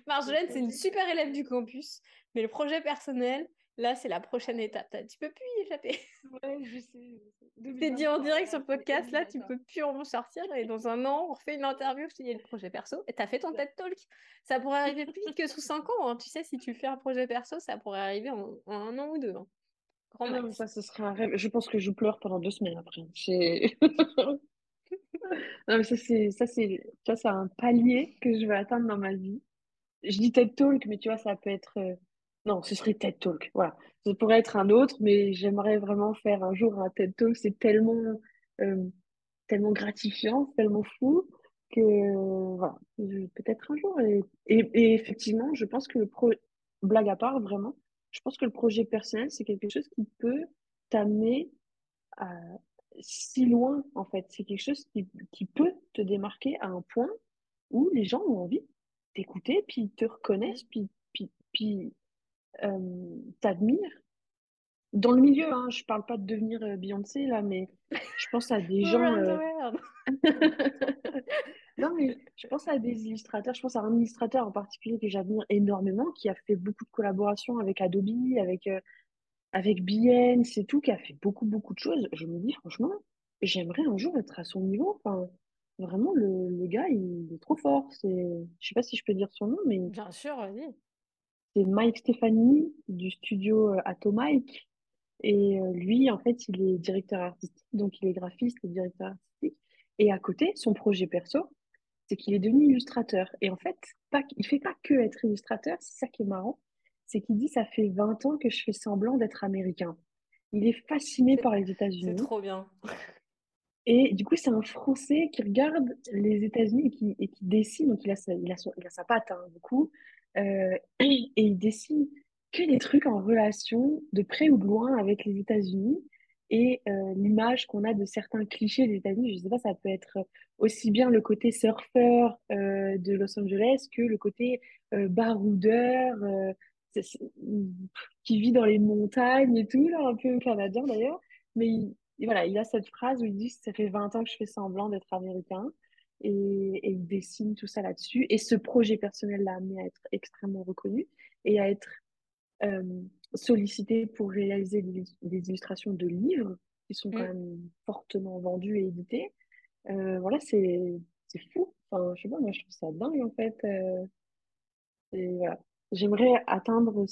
Marjolaine, c'est une super élève du campus, mais le projet personnel, là, c'est la prochaine étape. Tu peux plus y échapper. Ouais, je sais. T'es dit en direct sur le podcast, là, tu peux plus en sortir. Et dans un an, on refait une interview, je te dis le projet perso, et t'as fait ton TED Talk. Ça pourrait arriver plus vite que sous 5 ans. Hein. Tu sais, si tu fais un projet perso, ça pourrait arriver en, un an ou deux. Hein. Grand ah ça, ce serait un rêve. Je pense que je pleure pendant deux semaines après. Non, ça, c'est, ça, c'est, ça, c'est un palier que je veux atteindre dans ma vie. Je dis TED Talk, mais tu vois, ça peut être. Non, ce serait TED Talk. Voilà. Ça pourrait être un autre, mais j'aimerais vraiment faire un jour un TED Talk. C'est tellement, euh, tellement gratifiant, tellement fou que, voilà, peut-être un jour. Et, et, effectivement, je pense que le pro... blague à part, vraiment, je pense que le projet personnel, c'est quelque chose qui peut t'amener si loin, en fait. C'est quelque chose qui, qui, peut te démarquer à un point où les gens ont envie d'écouter, puis te reconnaissent, puis, puis, puis euh, t'admirent. Dans le milieu, hein, je parle pas de devenir euh, Beyoncé, là, mais je pense à des gens... Euh, non, mais je pense à des illustrateurs. Je pense à un illustrateur en particulier que j'admire énormément, qui a fait beaucoup de collaborations avec Adobe, avec, avec Bien, c'est tout, qui a fait beaucoup, beaucoup de choses. Je me dis, franchement, j'aimerais un jour être à son niveau. Enfin, vraiment, le, le gars, il est trop fort. Je sais pas si je peux dire son nom, mais Bien sûr, vas-y. C'est Mike Stefani du studio euh, Atomike. Et euh, lui, en fait, il est directeur artistique, donc il est graphiste et directeur artistique. Et à côté, son projet perso, c'est qu'il est devenu illustrateur. Et en fait, pas, il fait pas que être illustrateur, c'est ça qui est marrant c'est qu'il dit ça fait 20 ans que je fais semblant d'être américain. Il est fasciné par les États-Unis. C'est trop bien. Et du coup, c'est un Français qui regarde les États-Unis et qui, et qui dessine. Donc, il a sa, il a il a sa patte, hein, du coup. Euh, et, il dessine que des trucs en relation, de près ou de loin, avec les États-Unis. Et euh, l'image qu'on a de certains clichés des États-Unis, je sais pas, ça peut être aussi bien le côté surfeur euh, de Los Angeles que le côté baroudeur qui vit dans les montagnes et tout, là, un peu canadien d'ailleurs. Mais il, voilà, il a cette phrase où il dit Ça fait 20 ans que je fais semblant d'être américain. Et, et, il dessine tout ça là-dessus. Et ce projet personnel l'a amené à être extrêmement reconnu et à être euh, sollicité pour réaliser des, des, illustrations de livres qui sont quand mm. même fortement vendus et édités. Euh, voilà, c'est fou. Enfin, je sais pas, moi je trouve ça dingue en fait. Euh, et voilà. J'aimerais atteindre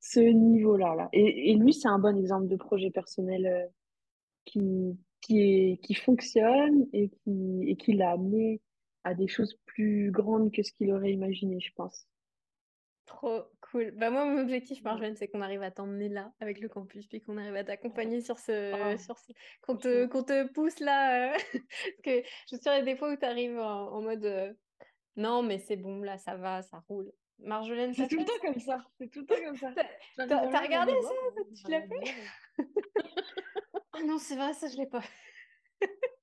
ce niveau-là. Là. Et, et lui, c'est un bon exemple de projet personnel euh, qui, qui, est, qui fonctionne et qui, et qui l'a amené à des choses plus grandes que ce qu'il aurait imaginé, je pense. Trop cool. Bah moi, mon objectif, Marjolaine, c'est qu'on arrive à t'emmener là avec le campus, puis qu'on arrive à t'accompagner sur ce, oh, sur ce... qu'on te, qu'on te pousse là. Euh, parce que je suis sûre, des fois où tu arrives en, mode euh, non, mais c'est bon, là, ça va, ça roule. Marjolaine, c'est tout le temps comme ça. C'est tout le temps comme ça. T'as regardé ça Tu l'as fait non, c'est vrai, ça, je l'ai pas.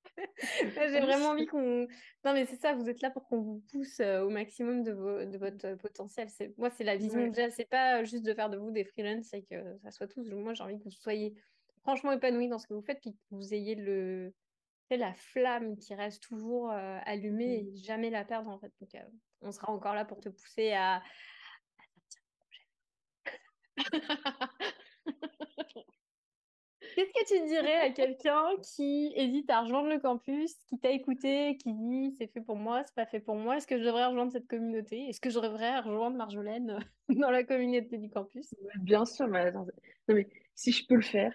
J'ai vraiment envie qu'on. Non, mais c'est ça, vous êtes là pour qu'on vous pousse euh, au maximum de, de votre euh, potentiel. Moi, c'est la vision que j'ai. C'est pas juste de faire de vous des freelances, c'est que ça soit tous. Moi, j'ai envie que vous soyez franchement épanouis dans ce que vous faites, puis que vous ayez le la flamme qui reste toujours euh, allumée mmh. et jamais la perdre en fait. Donc, on sera encore là pour te pousser à, Qu'est-ce que tu dirais à quelqu'un qui hésite à rejoindre le campus, qui t'a écouté, qui dit c'est fait pour moi, c'est pas fait pour moi, est-ce que je devrais rejoindre cette communauté? Est-ce que je devrais rejoindre Marjolaine dans la communauté du campus? Bien sûr, mais, mais si je peux le faire,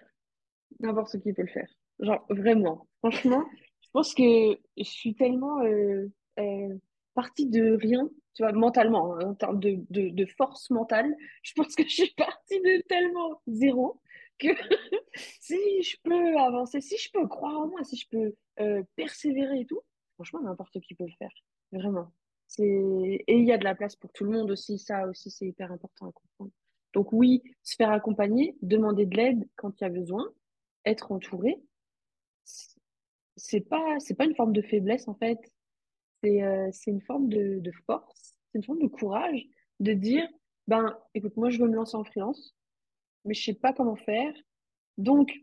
n'importe qui peut le faire. Genre, vraiment. Franchement, je pense que je suis tellement euh, euh, partie de rien, tu vois, mentalement, hein, en termes de, de, force mentale. Je pense que je suis partie de tellement zéro que si je peux avancer, si je peux croire en moi, si je peux euh, persévérer et tout, franchement, n'importe qui peut le faire. Vraiment. Et il y a de la place pour tout le monde aussi, ça aussi, c'est hyper important à comprendre. Donc oui, se faire accompagner, demander de l'aide quand il y a besoin, être entouré, c'est pas, c'est pas une forme de faiblesse en fait. C'est euh, une forme de, de force, c'est une forme de courage de dire, ben écoute, moi je veux me lancer en freelance, mais je sais pas comment faire. Donc,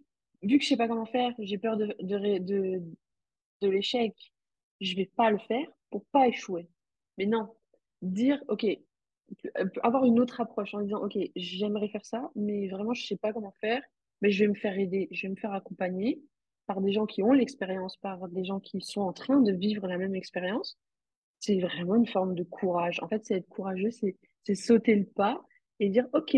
vu que je sais pas comment faire, j'ai peur de, de, de, de l'échec, je vais pas le faire pour pas échouer. Mais non, dire, ok, avoir une autre approche en disant, ok, j'aimerais faire ça, mais vraiment je sais pas comment faire, mais je vais me faire aider, je vais me faire accompagner par des gens qui ont l'expérience, par des gens qui sont en train de vivre la même expérience, c'est vraiment une forme de courage. En fait, c'est être courageux, c'est sauter le pas et dire, OK,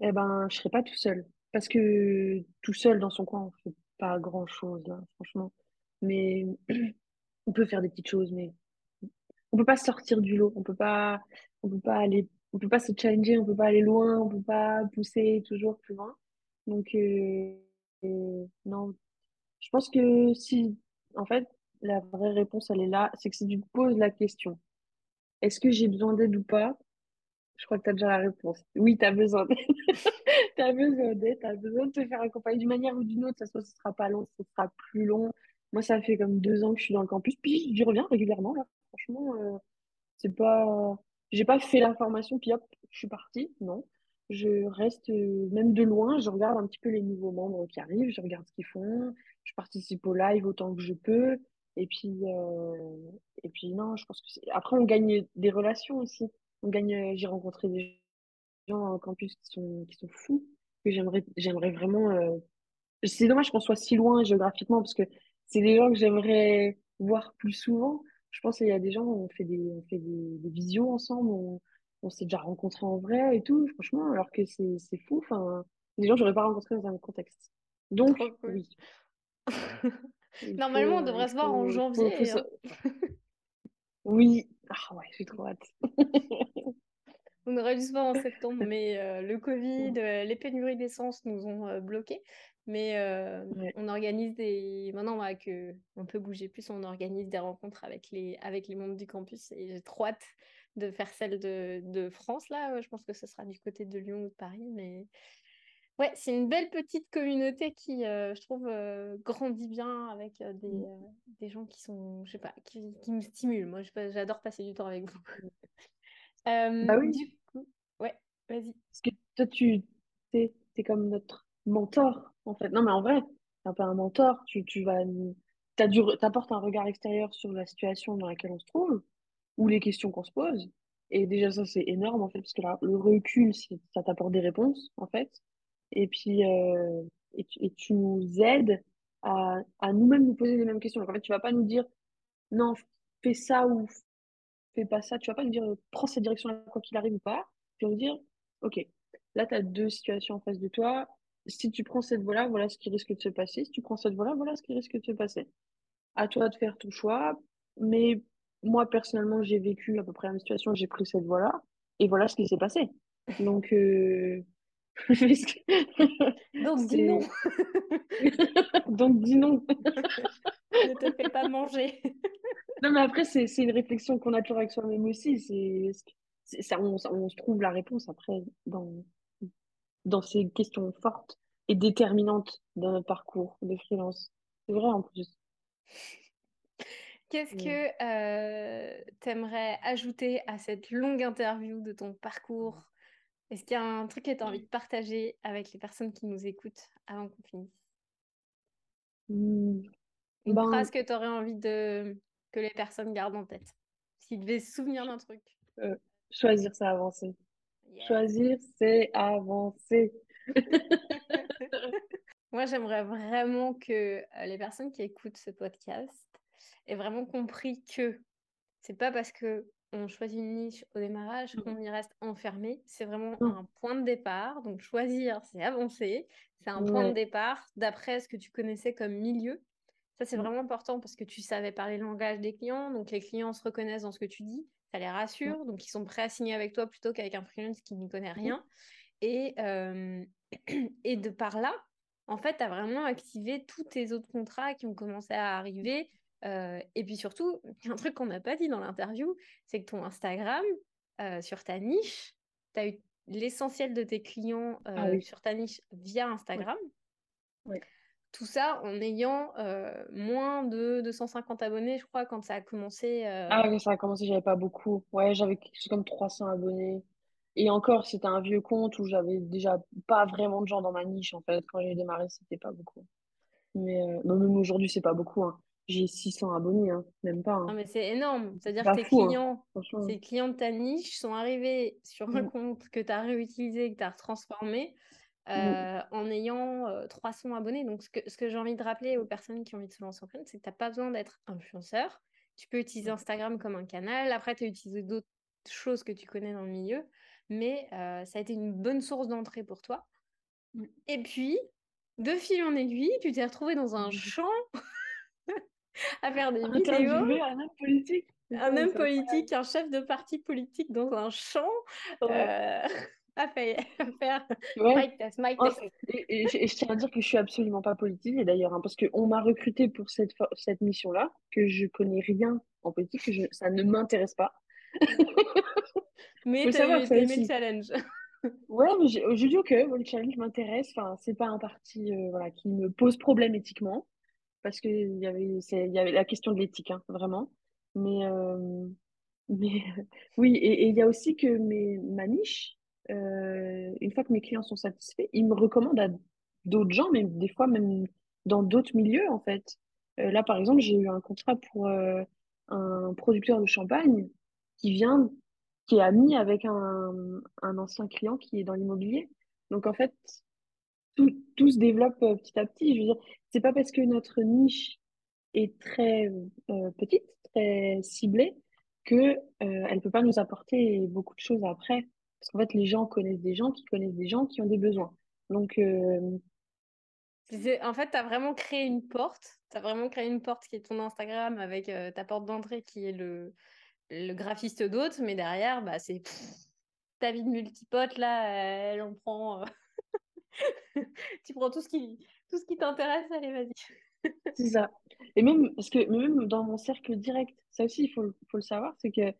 eh ben, je serai pas tout seul. Parce que tout seul dans son coin, on fait pas grand-chose, franchement. Mais on peut faire des petites choses, mais on peut pas sortir du lot. On peut pas, on peut pas aller, on peut pas se challenger, on peut pas aller loin, on peut pas pousser toujours plus loin. Donc, euh, euh, non, je pense que si, en fait, la vraie réponse, elle est là, c'est que si tu te poses la question, est-ce que j'ai besoin d'aide ou pas? Je crois que tu as déjà la réponse. Oui, tu as besoin d'aide. tu as besoin d'aide, besoin de te faire accompagner d'une manière ou d'une autre. Ça soit, ce sera pas long, ce sera plus long. Moi, ça fait comme deux ans que je suis dans le campus. Puis, j'y reviens régulièrement, là. Franchement, euh, c'est pas... J'ai pas fait la formation, puis hop, je suis partie. Non. Je reste, euh, même de loin, je regarde un petit peu les nouveaux membres qui arrivent, je regarde ce qu'ils font, je participe au live autant que je peux. Et puis, euh, et puis non, je pense que c'est... Après, on gagne des relations aussi. On gagne, j'ai rencontré des gens en campus qui sont, qui sont fous, que j'aimerais, j'aimerais vraiment. euh, C'est dommage qu'on soit si loin géographiquement, parce que c'est des gens que j'aimerais voir plus souvent. Je pense qu'il y a des gens, on fait des, on fait des, des visios ensemble, on, on s'est déjà rencontrés en vrai et tout, franchement, alors que c'est, c'est fou. Enfin, des gens que j'aurais pas rencontrés dans un contexte. Donc, cool. oui. Normalement, on devrait il se voir en faut, janvier. faut hein. Oui. Ah ouais, j'ai trop hâte. On aurait dû se voir en septembre, mais euh, le Covid, euh, les pénuries d'essence nous ont euh, bloqués. Mais euh, Ouais. on organise des. Maintenant voilà, que on peut bouger plus, on organise des rencontres avec les, avec les membres du campus et j'ai trop hâte de faire celle de, de France là. Je pense que ce sera du côté de Lyon ou de Paris, mais ouais, c'est une belle petite communauté qui, euh, je trouve, euh, grandit bien avec euh, des, Mm. des gens qui sont, je sais pas, qui, qui me stimulent. Moi, j'adore passer du temps avec vous. Bah oui. du coup, ouais, vas-y. Parce que toi, tu t'es comme notre mentor, en fait. Non, mais en vrai, t'es un peu un mentor. Tu, tu vas, t'apportes un regard extérieur sur la situation dans laquelle on se trouve, ou les questions qu'on se pose. Et déjà, ça, c'est énorme, en fait, parce que là, le recul, ça t'apporte des réponses, en fait. Et puis, euh, et, tu, nous aides à, à nous-mêmes nous poser les mêmes questions. Donc, en fait, tu vas pas nous dire, non, fais ça ou fais pas ça. Tu vas pas nous dire, euh, prends cette direction-là, quoi qu'il arrive ou pas. Tu vas nous dire, OK, là, tu as deux situations en face de toi. Si tu prends cette voie-là, voilà ce qui risque de se passer. Si tu prends cette voie-là, voilà ce qui risque de se passer. À toi de faire ton choix. Mais moi, personnellement, j'ai vécu à peu près la même situation. J'ai pris cette voie-là. Et voilà ce qui s'est passé. Donc, euh... Donc, dis non. Donc, dis non. ne te fais pas manger. Non, mais après, c'est, c'est une réflexion qu'on a toujours avec soi-même aussi. C'est, ça, on, on se trouve la réponse après dans, dans ces questions fortes et déterminantes dans notre parcours de freelance. C'est vrai en plus. Qu'est-ce que euh, t'aimerais ajouter à cette longue interview de ton parcours? Est-ce qu'il y a un truc que tu as envie de partager avec les personnes qui nous écoutent avant qu'on finisse? Hmm, Une Ben, phrase que tu aurais envie de que les personnes gardent en tête? S'ils devaient se souvenir d'un truc. euh, choisir, c'est avancer. Choisir, c'est avancer. Moi, j'aimerais vraiment que euh, les personnes qui écoutent ce podcast aient vraiment compris que c'est pas parce que on choisit une niche au démarrage qu'on y reste enfermé. C'est vraiment Non. un point de départ. Donc, choisir, c'est avancer. C'est un point de départ d'après ce que tu connaissais comme milieu. Ça, c'est Mm. vraiment important parce que tu savais parler le langage des clients. Donc, les clients se reconnaissent dans ce que tu dis. Ça les rassure. Donc, ils sont prêts à signer avec toi plutôt qu'avec un freelance qui n'y connaît rien. Et, euh, et de par là, en fait, tu as vraiment activé tous tes autres contrats qui ont commencé à arriver. Euh, et puis surtout, il y a un truc qu'on n'a pas dit dans l'interview, c'est que ton Instagram, euh, sur ta niche, tu as eu l'essentiel de tes clients euh, Ah oui. sur ta niche via Instagram. Tout ça en ayant euh, moins de 250 abonnés, je crois, quand ça a commencé. euh, Ah oui, ça a commencé, j'avais pas beaucoup. Ouais, j'avais quelque chose comme 300 abonnés. Et encore, c'était un vieux compte où j'avais déjà pas vraiment de gens dans ma niche, en fait. Quand j'ai démarré, c'était pas beaucoup. Mais euh, non, même aujourd'hui, c'est pas beaucoup, hein. J'ai 600 abonnés, hein. Même pas, Non, hein. mais c'est énorme. C'est C'est-à-dire que tes fou, hein. clients, ces clients de ta niche sont arrivés sur un Mm, compte que tu as réutilisé, que tu as transformé mm, euh, en ayant euh, 300 abonnés. Donc, ce que, ce que j'ai envie de rappeler aux personnes qui ont envie de se lancer en freelance, c'est que tu n'as pas besoin d'être influenceur. Tu peux utiliser. Instagram comme un canal. Après, tu as utilisé d'autres choses que tu connais dans le milieu. Mais euh, ça a été une bonne source d'entrée pour toi. Mm. Et puis, de fil en aiguille, tu t'es retrouvé dans un champ à faire des vidéos un homme politique. un homme politique, un chef de parti politique dans un champ Ouais. euh, à faire, à faire Ouais. mic test, Oh, test. et, et je et je tiens à dire que je suis absolument pas politique, et d'ailleurs, hein, parce qu'on m'a recruté pour cette, cette mission-là, que je connais rien en politique, que je, ça ne m'intéresse pas. mais tu as aimé le challenge. ouais, mais je dis ok, le challenge m'intéresse. Enfin, c'est pas un parti euh, voilà, qui me pose problème éthiquement, parce qu'il y avait, y avait la question de l'éthique, hein, vraiment. Mais, euh, mais oui, et il y a aussi que mes, ma niche, euh, une fois que mes clients sont satisfaits, ils me recommandent à d'autres gens, mais des fois même dans d'autres milieux en fait. Euh, là, par exemple, j'ai eu un contrat pour un producteur de champagne qui vient, qui est ami avec un, un ancien client qui est dans l'immobilier. Donc en fait, tout, tout se développe petit à petit. Je veux dire, c'est pas parce que notre niche est très petite, très ciblée, que euh, elle peut pas nous apporter beaucoup de choses après. Parce qu'en fait, les gens connaissent des gens qui connaissent des gens qui ont des besoins. Donc, euh, en fait, tu as vraiment créé une porte. Tu as vraiment créé une porte qui est ton Instagram avec euh, ta porte d'entrée qui est le, le graphiste d'autres. Mais derrière, bah, c'est ta vie de multipote, là, elle en prend. tu prends tout ce qui, tout ce qui t'intéresse. Allez, vas-y. C'est ça. Et même, parce que même dans mon cercle direct, ça aussi, il faut, faut le savoir, c'est que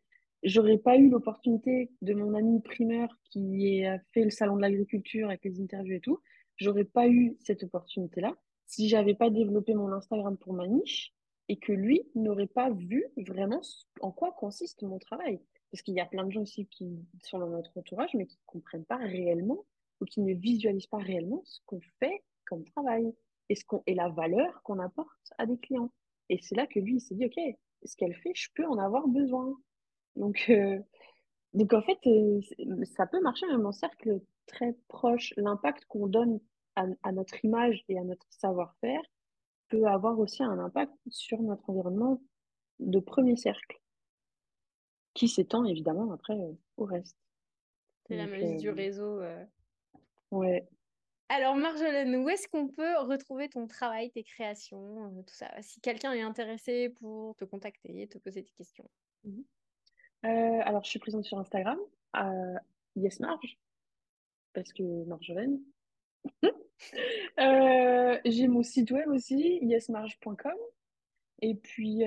j'aurais pas eu l'opportunité de mon ami primeur qui a fait le salon de l'agriculture avec les interviews et tout, j'aurais pas eu cette opportunité-là si j'avais pas développé mon Instagram pour ma niche et que lui n'aurait pas vu vraiment en quoi consiste mon travail. Parce qu'il y a plein de gens aussi qui sont dans notre entourage, mais qui ne comprennent pas réellement ou qui ne visualisent pas réellement ce qu'on fait comme travail et, ce qu'on, et la valeur qu'on apporte à des clients. Et c'est là que lui, il s'est dit, OK, ce qu'elle fait, je peux en avoir besoin. Donc, euh, donc en fait, euh, ça peut marcher même en cercle très proche. L'impact qu'on donne à, à, notre image et à notre savoir-faire peut avoir aussi un impact sur notre environnement de premier cercle, qui s'étend évidemment après euh, au reste. C'est la magie du réseau. Ouais, alors Marjolaine, où est-ce qu'on peut retrouver ton travail, tes créations, euh, tout ça Si quelqu'un est intéressé pour te contacter, te poser des questions? Mhm. Euh, alors je suis présente sur Instagram, à YesMarge, parce que Marjolaine. Euh, j'ai mon site web aussi, yesmarge.com. Et puis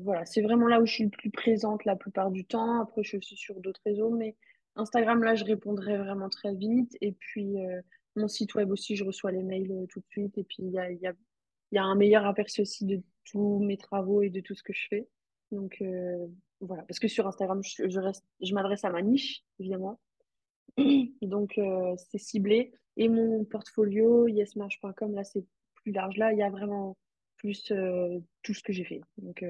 voilà, c'est vraiment là où je suis le plus présente la plupart du temps. Après, je suis sur d'autres réseaux, mais Instagram, là, je répondrai vraiment très vite. Et puis, mon site web aussi, je reçois les mails euh, tout de suite. Et puis, il y a, y, a, y a, un meilleur aperçu aussi de tous mes travaux et de tout ce que je fais. Donc, euh, voilà. Parce que sur Instagram, je, reste, je m'adresse à ma niche, évidemment. Donc, euh, c'est ciblé. Et mon portfolio, yesmarch.com, là, c'est plus large. Là, il y a vraiment plus tout ce que j'ai fait. Donc,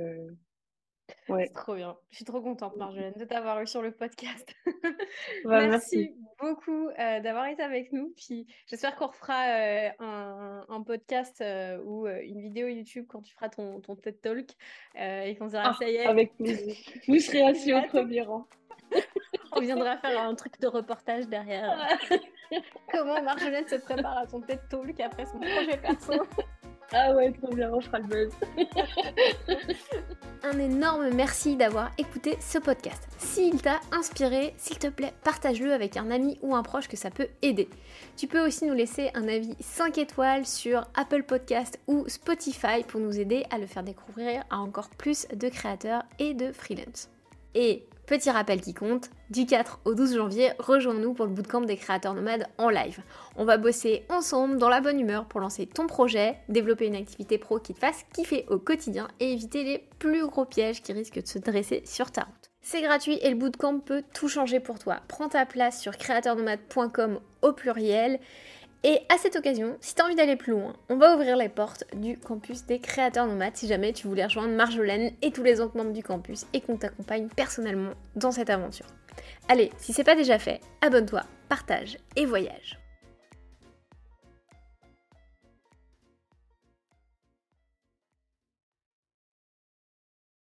Ouais. C'est trop bien. Je suis trop contente, Marjolaine, de t'avoir eu sur le podcast. Bah, merci, beaucoup euh, d'avoir été avec nous. Puis j'espère qu'on refera euh, un, un, podcast euh, ou une vidéo YouTube quand tu feras ton, ton TED Talk et qu'on dira ah, ça y est. Avec plaisir. Vous serez assis au premier rang. On viendra faire un truc de reportage derrière. Comment Marjolaine se prépare à son TED Talk après son projet perso? Ah ouais, trop bien, on le buzz. Un énorme merci d'avoir écouté ce podcast. S'il t'a inspiré, s'il te plaît, partage-le avec un ami ou un proche que ça peut aider. Tu peux aussi nous laisser un avis 5 étoiles sur Apple Podcast ou Spotify pour nous aider à le faire découvrir à encore plus de créateurs et de freelance. Et Petit rappel qui compte, du 4 au 12 janvier, rejoins-nous pour le bootcamp des créateurs nomades en live. On va bosser ensemble dans la bonne humeur pour lancer ton projet, développer une activité pro qui te fasse kiffer au quotidien et éviter les plus gros pièges qui risquent de se dresser sur ta route. C'est gratuit et le bootcamp peut tout changer pour toi. Prends ta place sur créateurnomade.com au pluriel et à cette occasion, si tu as envie d'aller plus loin, on va ouvrir les portes du campus des créateurs nomades si jamais tu voulais rejoindre Marjolaine et tous les autres membres du campus et qu'on t'accompagne personnellement dans cette aventure. Allez, si c'est pas déjà fait, abonne-toi, partage et voyage.